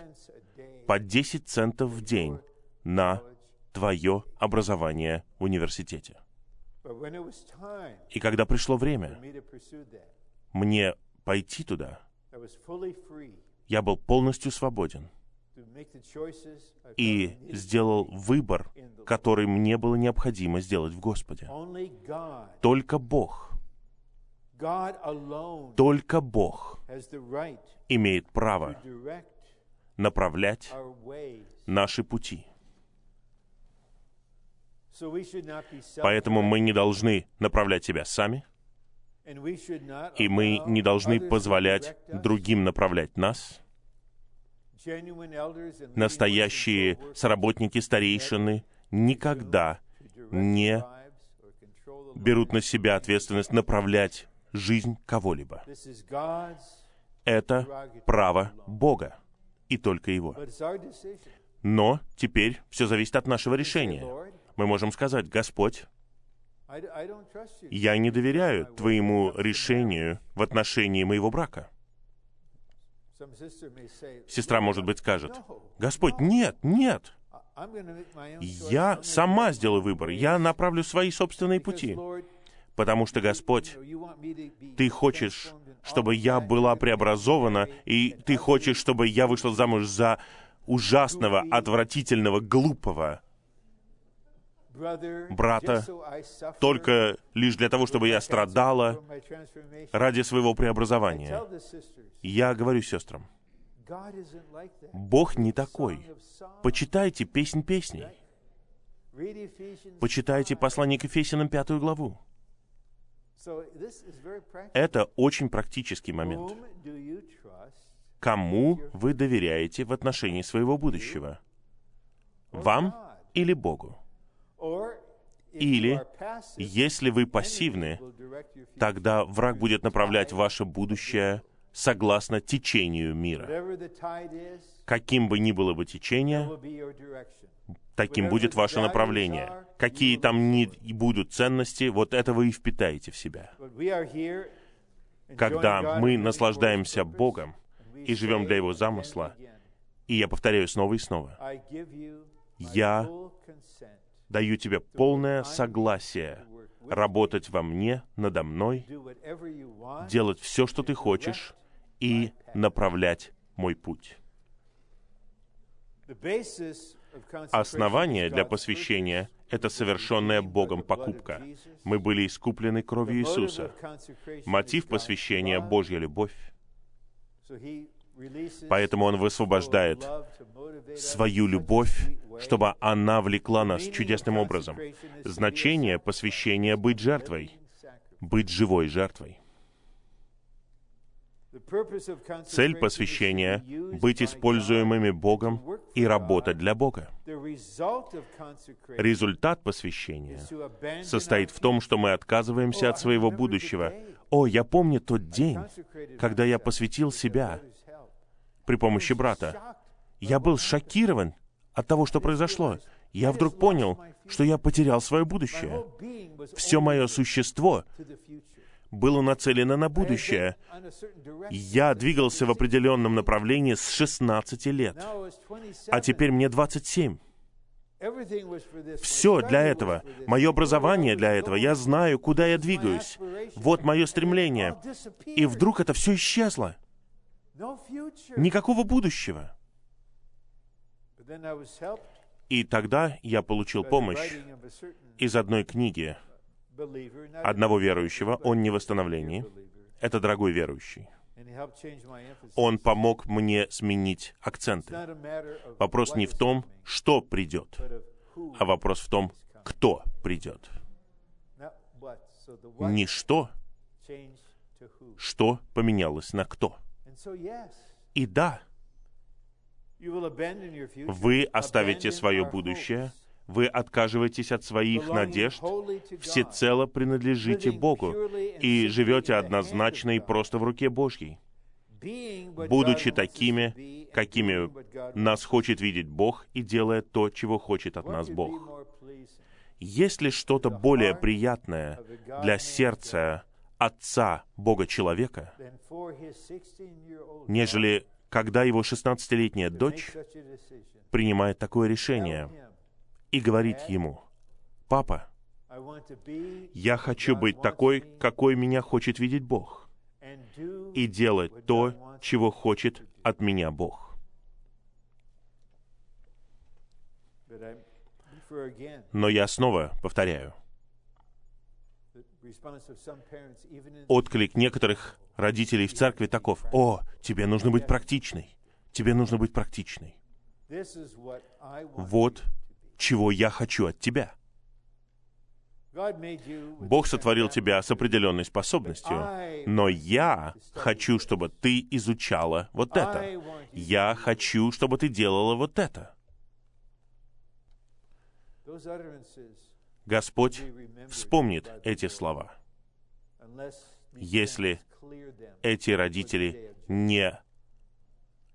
по 10 центов в день на твое образование в университете. И когда пришло время мне пойти туда, я был полностью свободен и сделал выбор, который мне было необходимо сделать в Господе. Только Бог, только Бог имеет право направлять наши пути. Поэтому мы не должны направлять себя сами, и мы не должны позволять другим направлять нас. Настоящие сработники, старейшины никогда не берут на себя ответственность направлять жизнь кого-либо. Это право Бога и только Его. Но теперь все зависит от нашего решения. Мы можем сказать, Господь, я не доверяю Твоему решению в отношении моего брака. Сестра, может быть, скажет, Господь, нет, нет, я сама сделаю выбор, я направлю свои собственные пути, потому что, Господь, Ты хочешь чтобы я была преобразована, и ты хочешь, чтобы я вышла замуж за ужасного, отвратительного, глупого брата, только лишь для того, чтобы я страдала ради своего преобразования. Я говорю сестрам, Бог не такой. Почитайте песнь песней. Почитайте послание к Ефесянам пятую главу. Это очень практический момент. Кому вы доверяете в отношении своего будущего? Вам или Богу? Или, если вы пассивны, тогда враг будет направлять ваше будущее согласно течению мира. Каким бы ни было бы течение, таким будет ваше направление. Какие там ни будут ценности, вот это вы и впитаете в себя. Когда мы наслаждаемся Богом и живем для Его замысла, и я повторяю снова и снова, я даю тебе полное согласие работать во мне, надо мной, делать все, что ты хочешь, и направлять мой путь. Основание для посвящения — это совершенная Богом покупка. Мы были искуплены кровью Иисуса. Мотив посвящения — Божья любовь. Поэтому Он высвобождает свою любовь, чтобы она влекла нас чудесным образом. Значение посвящения — быть жертвой, быть живой жертвой. Цель посвящения — быть используемыми Богом и работать для Бога. Результат посвящения состоит в том, что мы отказываемся от своего будущего. О, я помню тот день, когда я посвятил себя при помощи брата. Я был шокирован от того, что произошло. Я вдруг понял, что я потерял свое будущее. Все мое существо было нацелено на будущее. Я двигался в определенном направлении с 16 лет, а теперь мне 27. Все для этого, мое образование для этого, я знаю, куда я двигаюсь. Вот мое стремление. И вдруг это все исчезло. Никакого будущего. И тогда я получил помощь из одной книги, одного верующего, он не в восстановлении, это дорогой верующий. Он помог мне сменить акценты. Вопрос не в том, что придет, а вопрос в том, кто придет. Не что, что поменялось на кто. И да, вы оставите свое будущее, вы откаживаетесь от своих надежд, всецело принадлежите Богу и живете однозначно и просто в руке Божьей. Будучи такими, какими нас хочет видеть Бог и делая то, чего хочет от нас Бог. Есть ли что-то более приятное для сердца Отца Бога-человека, нежели когда его 16-летняя дочь принимает такое решение и говорит ему, «Папа, я хочу быть такой, какой меня хочет видеть Бог, и делать то, чего хочет от меня Бог». Но я снова повторяю, отклик некоторых родителей в церкви таков, «О, тебе нужно быть практичной, тебе нужно быть практичной». Вот чего я хочу от тебя. Бог сотворил тебя с определенной способностью, но я хочу, чтобы ты изучала вот это. Я хочу, чтобы ты делала вот это. Господь вспомнит эти слова, если эти родители не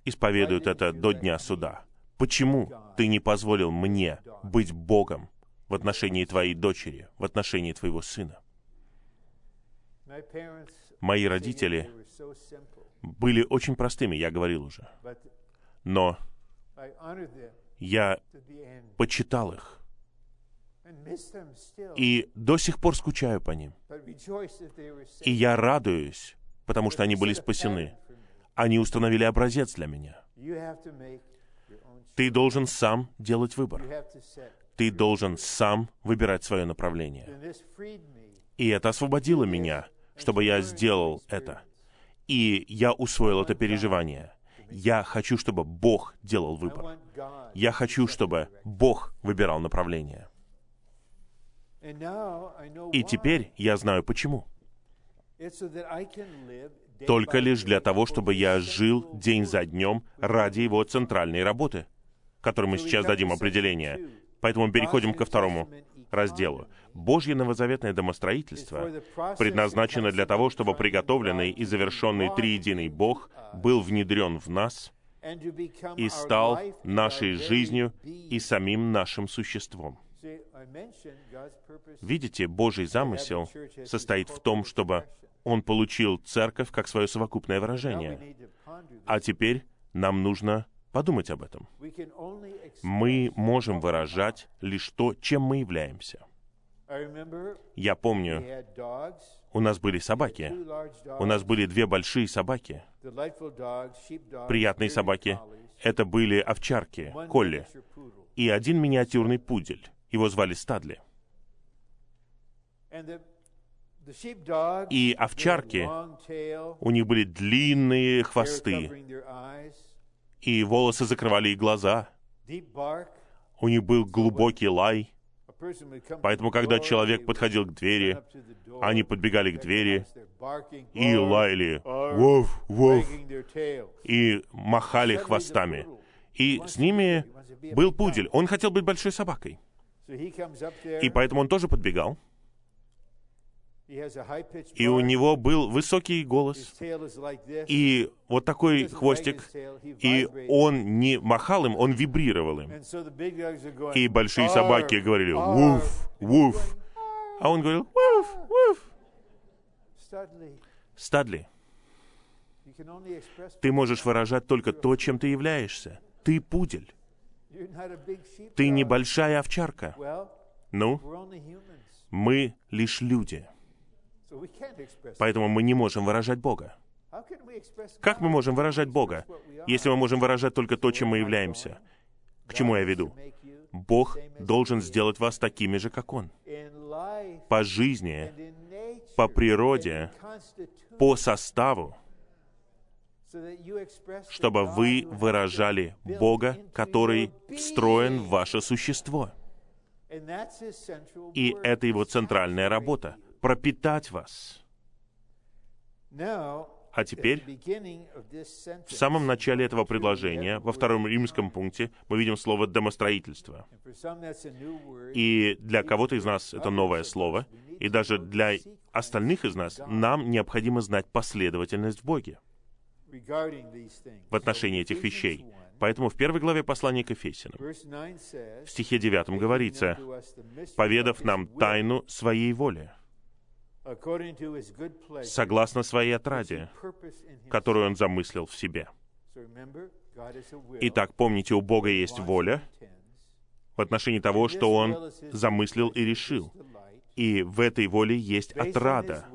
исповедуют это до дня суда. Почему ты не позволил мне быть Богом в отношении твоей дочери, в отношении твоего сына? Мои родители были очень простыми, я говорил уже. Но я почитал их и до сих пор скучаю по ним. И я радуюсь, потому что они были спасены. Они установили образец для меня. Ты должен сам делать выбор. Ты должен сам выбирать свое направление. И это освободило меня, чтобы я сделал это. И я усвоил это переживание. Я хочу, чтобы Бог делал выбор. Я хочу, чтобы Бог выбирал направление. И теперь я знаю почему. Только лишь для того, чтобы я жил день за днем ради его центральной работы, которой мы сейчас дадим определение. Поэтому переходим ко второму. разделу. Божье новозаветное домостроительство предназначено для того, чтобы приготовленный и завершенный триединый Бог был внедрен в нас и стал нашей жизнью и самим нашим существом. Видите, Божий замысел состоит в том, чтобы Он получил церковь как свое совокупное выражение. А теперь нам нужно подумать об этом. Мы можем выражать лишь то, чем мы являемся. Я помню, у нас были собаки. У нас были две большие собаки. Приятные собаки. Это были овчарки, колли. И один миниатюрный пудель. Его звали Стадли. И овчарки, у них были длинные хвосты, и волосы закрывали их глаза. У них был глубокий лай. Поэтому, когда человек подходил к двери, они подбегали к двери и лаяли «Вов! Вов!» и махали хвостами. И с ними был пудель. Он хотел быть большой собакой. И поэтому он тоже подбегал. И у него был высокий голос, и вот такой хвостик, и он не махал им, он вибрировал им. И большие собаки говорили «вуф, вуф», а он говорил «вуф, вуф». Стадли, ты можешь выражать только то, чем ты являешься. Ты пудель. Ты небольшая овчарка. Ну, мы лишь люди. Поэтому мы не можем выражать Бога. Как мы можем выражать Бога, если мы можем выражать только то, чем мы являемся? К чему я веду? Бог должен сделать вас такими же, как Он. По жизни, по природе, по составу, чтобы вы выражали Бога, который встроен в ваше существо. И это его центральная работа — пропитать вас. А теперь, в самом начале этого предложения, во втором римском пункте, мы видим слово «домостроительство». И для кого-то из нас это новое слово, и даже для остальных из нас нам необходимо знать последовательность в Боге в отношении этих вещей. Поэтому в первой главе послания к Ефесянам, в стихе 9 говорится, «Поведав нам тайну своей воли, согласно своей отраде, которую Он замыслил в себе». Итак, помните, у Бога есть воля в отношении того, что Он замыслил и решил. И в этой воле есть отрада.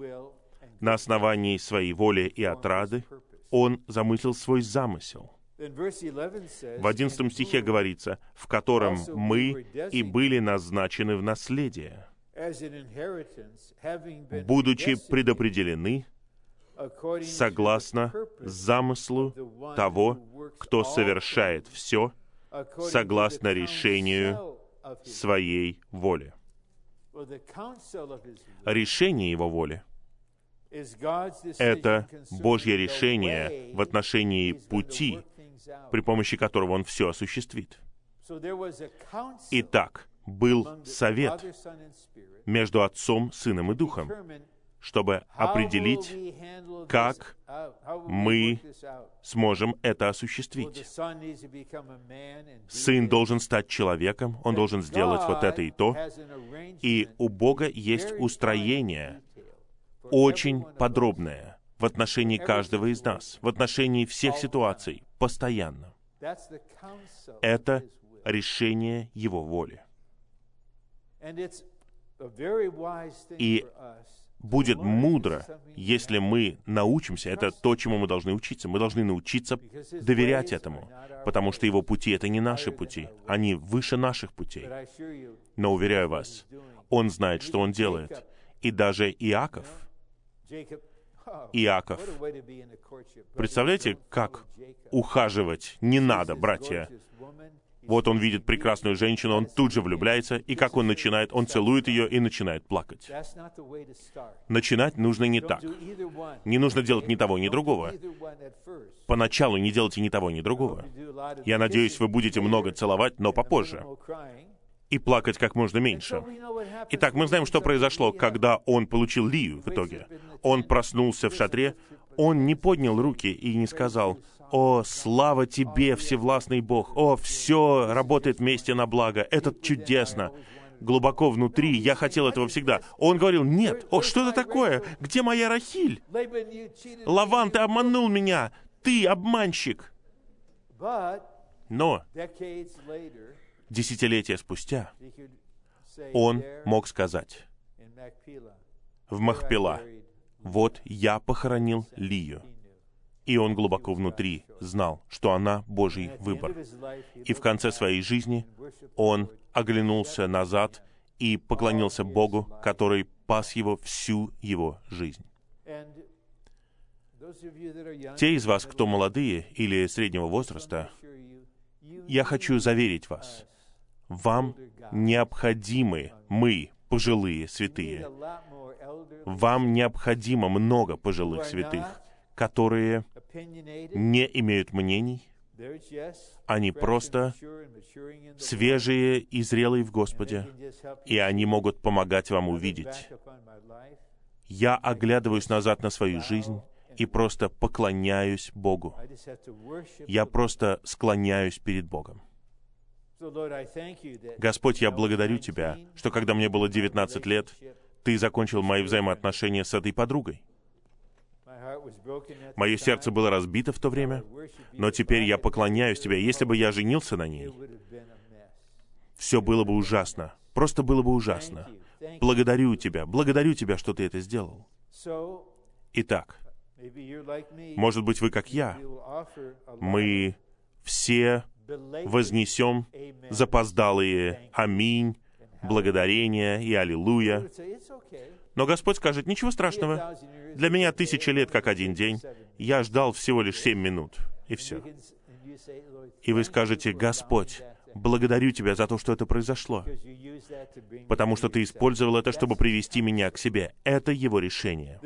На основании своей воли и отрады Он замыслил свой замысел. В одиннадцатом стихе говорится, в котором мы и были назначены в наследие, будучи предопределены согласно замыслу того, кто совершает все согласно решению своей воли. Решение его воли — это Божье решение в отношении пути, при помощи которого он все осуществит. Итак, был совет между Отцом, Сыном и Духом, чтобы определить, как мы сможем это осуществить. Сын должен стать человеком, он должен сделать вот это и то. И у Бога есть устроение, очень подробное, в отношении каждого из нас, в отношении всех ситуаций, постоянно. Это решение Его воли. И будет мудро, если мы научимся, это то, чему мы должны учиться. Мы должны научиться доверять этому, потому что его пути — это не наши пути, они выше наших путей. Но, уверяю вас, он знает, что он делает. И даже Иаков, Иаков. Представляете, как ухаживать не надо, братья? Вот он видит прекрасную женщину, он тут же влюбляется, и как он начинает, он целует ее и начинает плакать. Начинать нужно не так. Не нужно делать ни того, ни другого. Поначалу не делайте ни того, ни другого. Я надеюсь, вы будете много целовать, но попозже. И плакать как можно меньше. Итак, мы знаем, что произошло, когда он получил Лию в итоге. Он проснулся в шатре, он не поднял руки и не сказал, «О, слава тебе, всевластный Бог! О, все работает вместе на благо! Это чудесно!» Глубоко внутри я хотел этого всегда. Он говорил, «Нет! О, что это такое? Где моя Рахиль? Лаван, ты обманул меня! Ты обманщик!» Но десятилетия спустя он мог сказать в Махпела, «Вот я похоронил Лию». И он глубоко внутри знал, что она Божий выбор. И в конце своей жизни он оглянулся назад и поклонился Богу, который пас его всю его жизнь. Те из вас, кто молодые или среднего возраста, я хочу заверить вас, вам необходимы мы, пожилые святые. Вам необходимо много пожилых святых, которые не имеют мнений, они просто свежие и зрелые в Господе, и они могут помогать вам увидеть. Я оглядываюсь назад на свою жизнь и просто поклоняюсь Богу. Я просто склоняюсь перед Богом. Господь, я благодарю Тебя, что когда мне было 19 лет, Ты закончил мои взаимоотношения с этой подругой. Мое сердце было разбито в то время, но теперь я поклоняюсь Тебе. Если бы я женился на ней, все было бы ужасно. Просто было бы ужасно. Благодарю Тебя, благодарю Тебя, что Ты это сделал. Итак, может быть, вы, как я, мы все вознесем запоздалые «Аминь», благодарение и «Аллилуйя». Но Господь скажет, ничего страшного. Для меня тысяча лет как один день. Я ждал всего лишь семь минут, и все. И вы скажете, Господь, благодарю Тебя за то, что это произошло, потому что Ты использовал это, чтобы привести меня к себе. Это Его решение.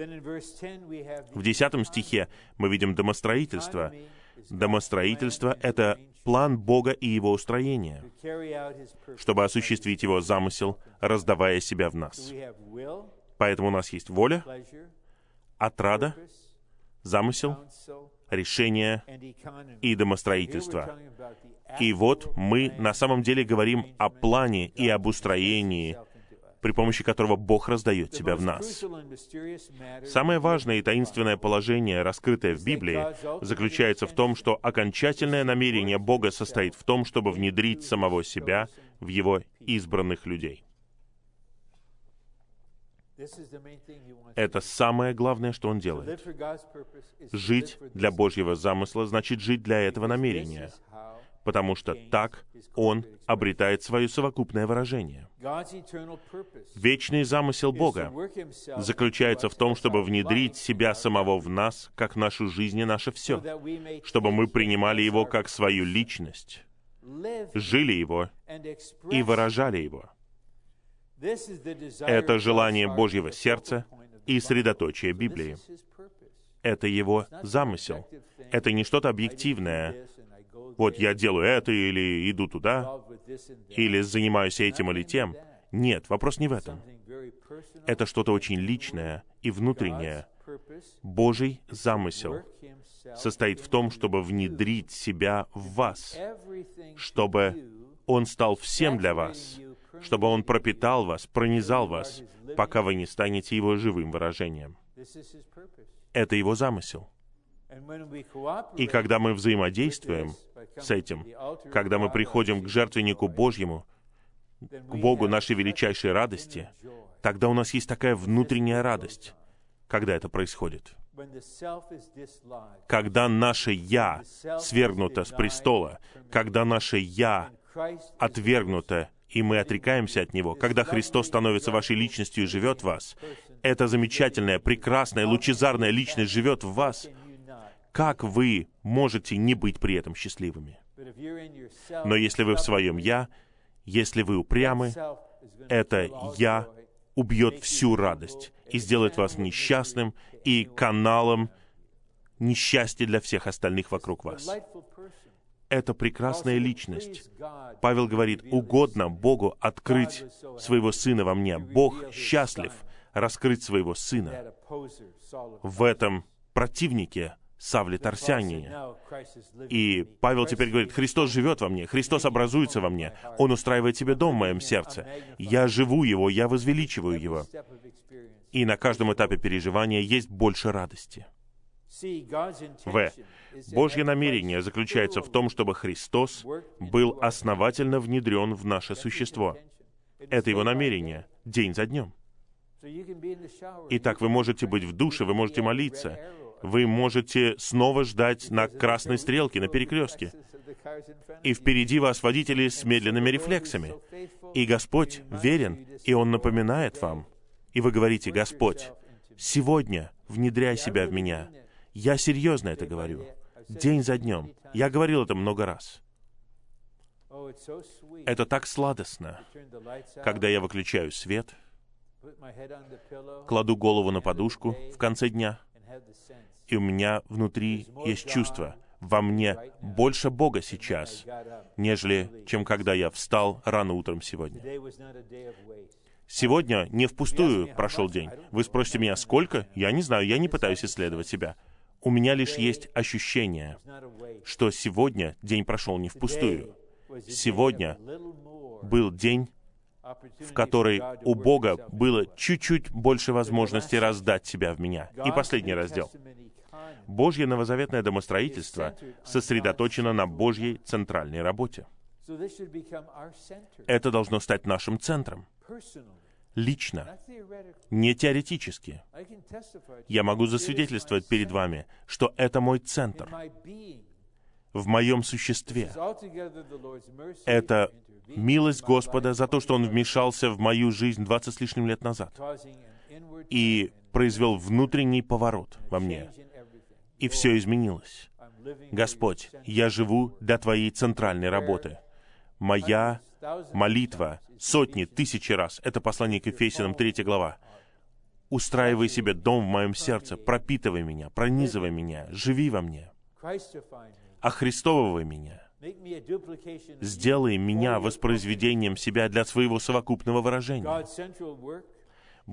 В десятом стихе мы видим домостроительство. Домостроительство — это план Бога и Его устроение, чтобы осуществить Его замысел, раздавая себя в нас. Поэтому у нас есть воля, отрада, замысел, решение и домостроительство. И вот мы на самом деле говорим о плане и об устроении, при помощи которого Бог раздает себя в нас. Самое важное и таинственное положение, раскрытое в Библии, заключается в том, что окончательное намерение Бога состоит в том, чтобы внедрить самого себя в Его избранных людей. Это самое главное, что он делает. Жить для Божьего замысла значит жить для этого намерения, потому что так он обретает свое совокупное выражение. Вечный замысел Бога заключается в том, чтобы внедрить себя самого в нас, как нашу жизнь и наше все, чтобы мы принимали Его как свою личность, жили Его и выражали Его. Это желание Божьего сердца и средоточие Библии. Это его замысел. Это не что-то объективное. Вот я делаю это, или иду туда, или занимаюсь этим или тем. Нет, вопрос не в этом. Это что-то очень личное и внутреннее. Божий замысел состоит в том, чтобы внедрить себя в вас, чтобы Он стал всем для вас, чтобы Он пропитал вас, пронизал вас, пока вы не станете Его живым выражением. Это Его замысел. И когда мы взаимодействуем с этим, когда мы приходим к жертвеннику Божьему, к Богу нашей величайшей радости, тогда у нас есть такая внутренняя радость, когда это происходит. Когда наше «я» свергнуто с престола, когда наше «я» отвергнуто и мы отрекаемся от Него, когда Христос становится вашей личностью и живет в вас, эта замечательная, прекрасная, лучезарная личность живет в вас, как вы можете не быть при этом счастливыми? Но если вы в своем «я», если вы упрямы, это «я» убьет всю радость и сделает вас несчастным и каналом несчастья для всех остальных вокруг вас. это прекрасная личность. Павел говорит, угодно Богу открыть своего Сына во мне. Бог счастлив раскрыть своего Сына в этом противнике Савле Тарсянине. И Павел теперь говорит, Христос живет во мне, Христос образуется во мне, Он устраивает себе дом в моем сердце. Я живу Его, я возвеличиваю Его. И на каждом этапе переживания есть больше радости. В. Божье намерение заключается в том, чтобы Христос был основательно внедрен в наше существо. Это Его намерение, день за днем. Итак, вы можете быть в душе, вы можете молиться, вы можете снова ждать на красной стрелке, на перекрестке. И впереди вас водители с медленными рефлексами. И Господь верен, и Он напоминает вам. И вы говорите, Господь, сегодня внедряй себя в меня. Я серьезно это говорю. День за днем. Я говорил это много раз. Это так сладостно, когда я выключаю свет, кладу голову на подушку в конце дня, и у меня внутри есть чувство, во мне больше Бога сейчас, нежели чем когда я встал рано утром сегодня. Сегодня не впустую прошел день. Вы спросите меня, сколько? Я не знаю, я не пытаюсь исследовать себя. У меня лишь есть ощущение, что сегодня день прошел не впустую. Сегодня был день, в который у Бога было чуть-чуть больше возможности раздать себя в меня. И последний раздел. Божье новозаветное домостроительство сосредоточено на Божьей центральной работе. Это должно стать нашим центром. Лично, не теоретически. Я могу засвидетельствовать перед вами, что это мой центр в моем существе. Это милость Господа за то, что Он вмешался в мою жизнь двадцать с лишним лет назад и произвел внутренний поворот во мне и все изменилось. Господь, я живу для Твоей центральной работы. Моя молитва сотни, тысячи раз. Это послание к Ефесянам, 3 глава. Устраивай себе дом в моем сердце, пропитывай меня, пронизывай меня, живи во мне, охристовывай меня. Сделай меня воспроизведением себя для своего совокупного выражения.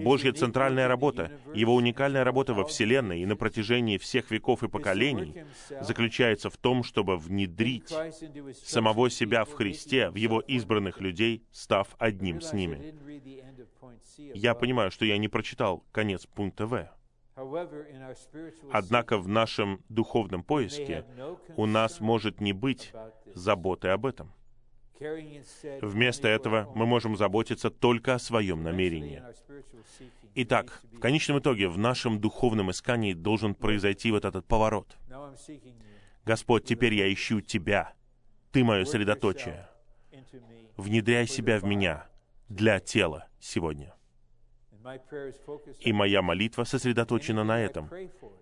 Божья центральная работа, Его уникальная работа во Вселенной и на протяжении всех веков и поколений заключается в том, чтобы внедрить самого себя в Христе, в Его избранных людей, став одним с ними. Я понимаю, что я не прочитал конец пункта В. Однако в нашем духовном поиске у нас может не быть заботы об этом. Вместо этого мы можем заботиться только о своем намерении. Итак, в конечном итоге в нашем духовном искании должен произойти вот этот поворот. Господь, теперь я ищу Тебя. Ты мое средоточие. Внедряй себя в меня для тела сегодня. И моя молитва сосредоточена на этом.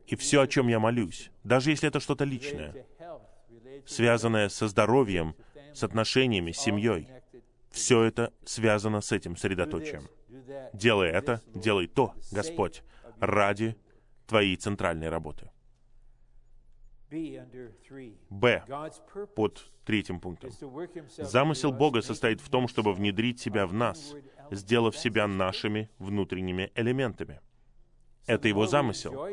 И все, о чем я молюсь, даже если это что-то личное, связанное со здоровьем, с отношениями, с семьей. Все это связано с этим средоточием. Делай это, делай то, Господь, ради Твоей центральной работы. Б. Под третьим пунктом. Замысел Бога состоит в том, чтобы внедрить себя в нас, сделав себя нашими внутренними элементами. Это его замысел.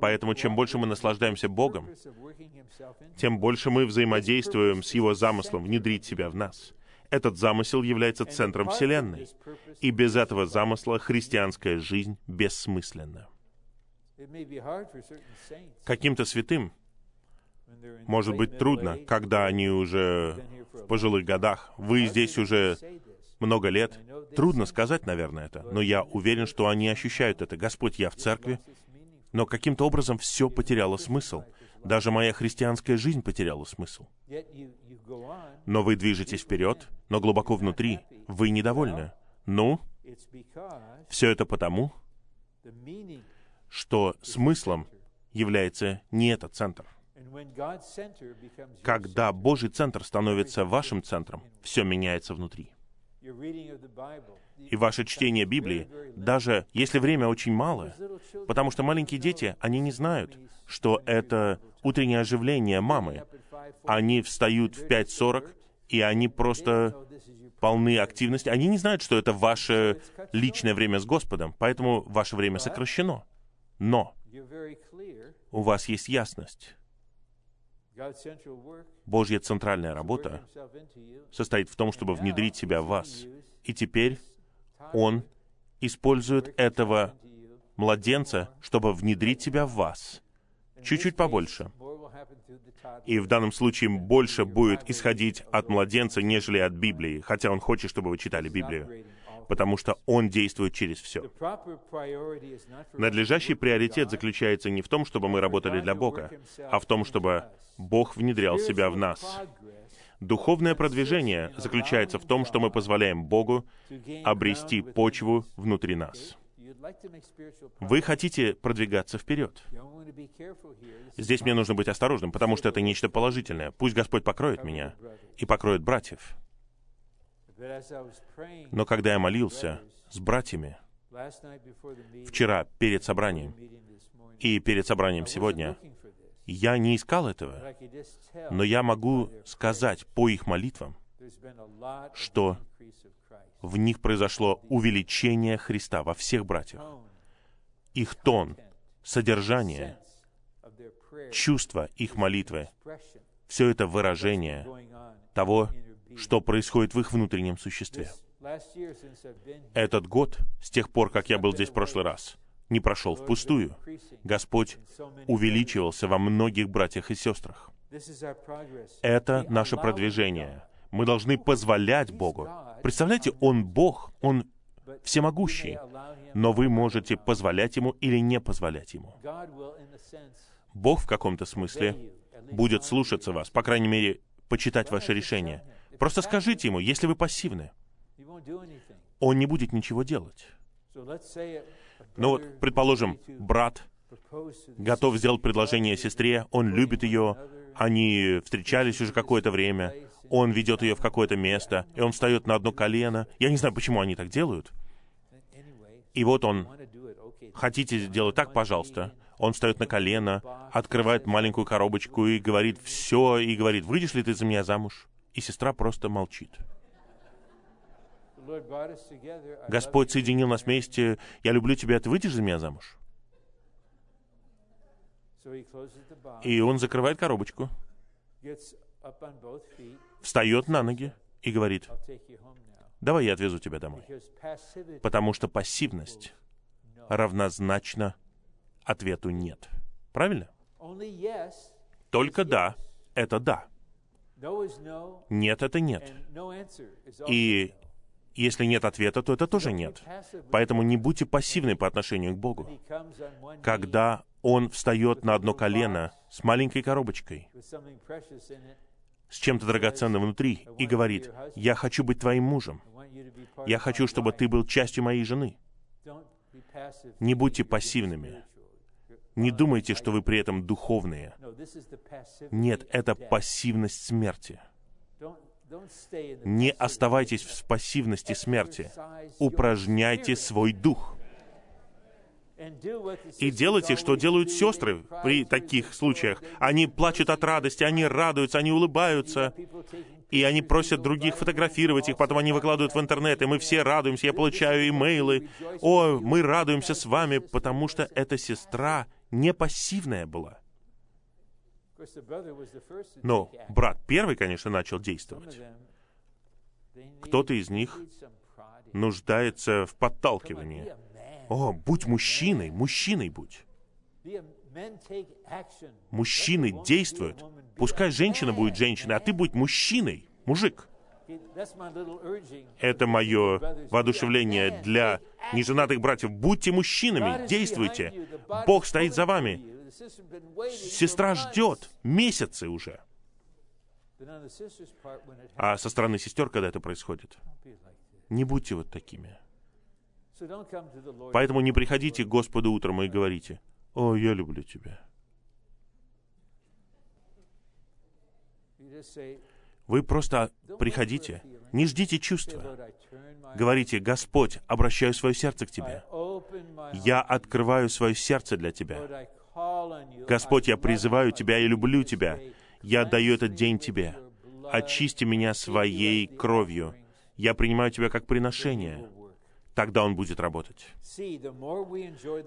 Поэтому чем больше мы наслаждаемся Богом, тем больше мы взаимодействуем с Его замыслом внедрить себя в нас. Этот замысел является центром Вселенной. И без этого замысла христианская жизнь бессмысленна. Каким-то святым может быть трудно, когда они уже в пожилых годах. Вы здесь уже много лет. Трудно сказать, наверное, это, но я уверен, что они ощущают это. Господь, я в церкви, но каким-то образом все потеряло смысл. Даже моя христианская жизнь потеряла смысл. Но вы движетесь вперед, но глубоко внутри вы недовольны. Ну, все это потому, что смыслом является не этот центр. Когда Божий центр становится вашим центром, все меняется внутри и ваше чтение Библии, даже если время очень мало, потому что маленькие дети, они не знают, что это утреннее оживление мамы. Они встают в 5.40, и они просто полны активности. Они не знают, что это ваше личное время с Господом, поэтому ваше время сокращено. Но у вас есть ясность. Божья центральная работа состоит в том, чтобы внедрить себя в вас. И теперь Он использует этого младенца, чтобы внедрить себя в вас. Чуть-чуть побольше. И в данном случае больше будет исходить от младенца, нежели от Библии, хотя он хочет, чтобы вы читали Библию, потому что он действует через все. Надлежащий приоритет заключается не в том, чтобы мы работали для Бога, а в том, чтобы Бог внедрял себя в нас. Духовное продвижение заключается в том, что мы позволяем Богу обрести почву внутри нас. Вы хотите продвигаться вперед. Здесь мне нужно быть осторожным, потому что это нечто положительное. Пусть Господь покроет меня и покроет братьев. Но когда я молился с братьями вчера перед собранием и перед собранием сегодня, я не искал этого, но я могу сказать по их молитвам, что в них произошло увеличение Христа во всех братьях. Их тон, содержание, чувство их молитвы, все это выражение того, что происходит в их внутреннем существе. Этот год, с тех пор, как я был здесь в прошлый раз, не прошел впустую. Господь увеличивался во многих братьях и сестрах. Это наше продвижение. Мы должны позволять Богу. Представляете, Он Бог, Он всемогущий, но вы можете позволять Ему или не позволять Ему. Бог в каком-то смысле будет слушаться вас, по крайней мере, почитать ваше решение. Просто скажите Ему, если вы пассивны, Он не будет ничего делать. Ну вот, предположим, брат готов сделать предложение сестре, он любит ее, они встречались уже какое-то время, он ведет ее в какое-то место, и он встает на одно колено. Я не знаю, почему они так делают. И вот он, хотите сделать так, пожалуйста. Он встает на колено, открывает маленькую коробочку и говорит все, и говорит, выйдешь ли ты за меня замуж? И сестра просто молчит. Господь соединил нас вместе, я люблю тебя, ты выйдешь за меня замуж? И он закрывает коробочку, встает на ноги и говорит, давай я отвезу тебя домой. Потому что пассивность равнозначна ответу «нет». Правильно? Только «да» — это «да». «Нет» — это «нет». И если нет ответа, то это тоже нет. Поэтому не будьте пассивны по отношению к Богу. Когда Он встает на одно колено с маленькой коробочкой, с чем-то драгоценным внутри и говорит, «Я хочу быть твоим мужем. Я хочу, чтобы ты был частью моей жены». Не будьте пассивными. Не думайте, что вы при этом духовные. Нет, это пассивность смерти. Не оставайтесь в пассивности смерти. Упражняйте свой дух. И делайте, что делают сестры при таких случаях. Они плачут от радости, они радуются, они улыбаются, и они просят других фотографировать их, потом они выкладывают в интернет, и мы все радуемся, я получаю имейлы. О, мы радуемся с вами, потому что эта сестра не пассивная была. Но брат первый, конечно, начал действовать. Кто-то из них нуждается в подталкивании. О, будь мужчиной, мужчиной будь. Мужчины действуют. Пускай женщина будет женщиной, а ты будь мужчиной, мужик. Это мое воодушевление для неженатых братьев. Будьте мужчинами, действуйте. Бог стоит за вами. Сестра ждет месяцы уже. А со стороны сестер, когда это происходит, не будьте вот такими. Поэтому не приходите к Господу утром и говорите, «О, я люблю тебя». Вы просто приходите Не ждите чувства. Говорите, Господь, обращаю свое сердце к Тебе. Я открываю свое сердце для Тебя. Господь, я призываю Тебя и люблю Тебя. Я отдаю этот день Тебе. Очисти меня своей кровью. Я принимаю Тебя как приношение. Тогда Он будет работать.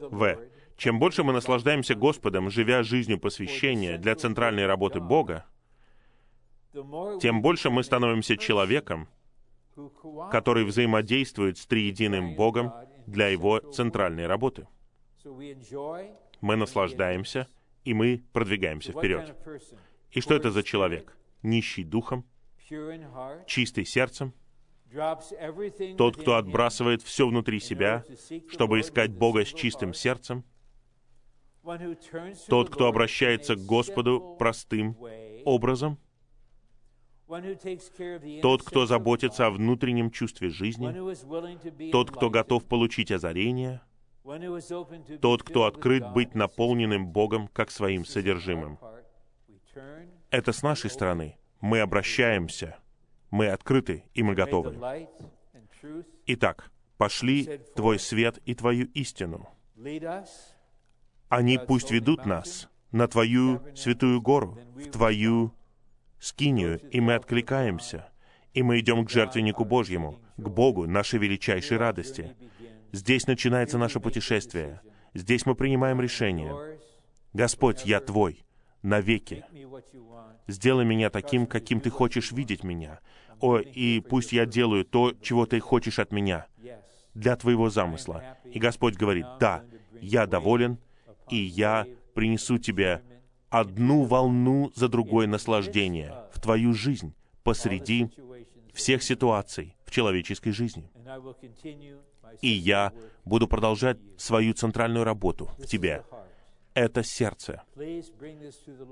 В. Чем больше мы наслаждаемся Господом, живя жизнью посвящения для центральной работы Бога, тем больше мы становимся человеком, который взаимодействует с триединым Богом для Его центральной работы. Мы наслаждаемся, и мы продвигаемся вперед. И что это за человек? Нищий духом, чистый сердцем, тот, кто отбрасывает все внутри себя, чтобы искать Бога с чистым сердцем, тот, кто обращается к Господу простым образом, тот, кто заботится о внутреннем чувстве жизни, тот, кто готов получить озарение, тот, кто открыт быть наполненным Богом как своим содержимым. Это с нашей стороны. Мы обращаемся, мы открыты и мы готовы. Итак, пошли Твой свет и Твою истину. Они пусть ведут нас на Твою святую гору, в Твою скинию, и мы откликаемся, и мы идем к жертвеннику Божьему, к Богу, нашей величайшей радости. Здесь начинается наше путешествие. Здесь мы принимаем решение. Господь, я Твой, навеки. Сделай меня таким, каким Ты хочешь видеть меня. О, и пусть я делаю то, чего Ты хочешь от меня, для Твоего замысла. И Господь говорит, да, я доволен, и я принесу Тебе одну волну за другой наслаждения в твою жизнь посреди всех ситуаций в человеческой жизни. И я буду продолжать свою центральную работу в тебе. Это сердце.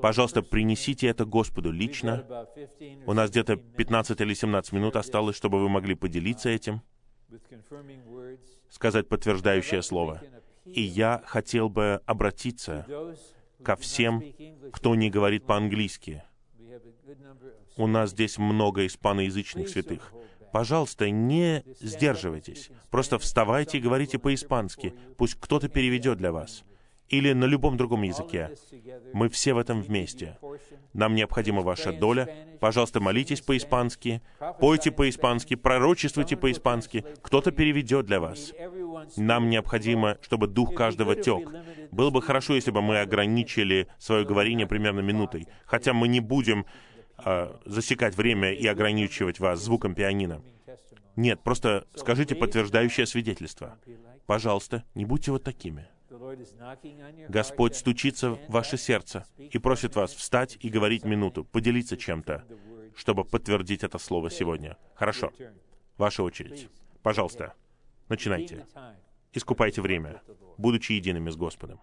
Пожалуйста, принесите это Господу лично. У нас где-то 15 или 17 минут осталось, чтобы вы могли поделиться этим, сказать подтверждающее слово. И я хотел бы обратиться ко всем, кто не говорит по-английски. У нас здесь много испаноязычных святых. Пожалуйста, не сдерживайтесь. Просто вставайте и говорите по-испански. Пусть кто-то переведет для вас или на любом другом языке. Мы все в этом вместе. Нам необходима ваша доля. Пожалуйста, молитесь по-испански, пойте по-испански, пророчествуйте по-испански. Кто-то переведет для вас. Нам необходимо, чтобы дух каждого тек. Было бы хорошо, если бы мы ограничили свое говорение примерно минутой. Хотя мы не будем э, засекать время и ограничивать вас звуком пианино. Нет, просто скажите подтверждающее свидетельство. Пожалуйста, не будьте вот такими. Господь стучится в ваше сердце и просит вас встать и говорить минуту, поделиться чем-то, чтобы подтвердить это слово сегодня. Хорошо. Ваша очередь. Пожалуйста, начинайте. Искупайте время, будучи едиными с Господом.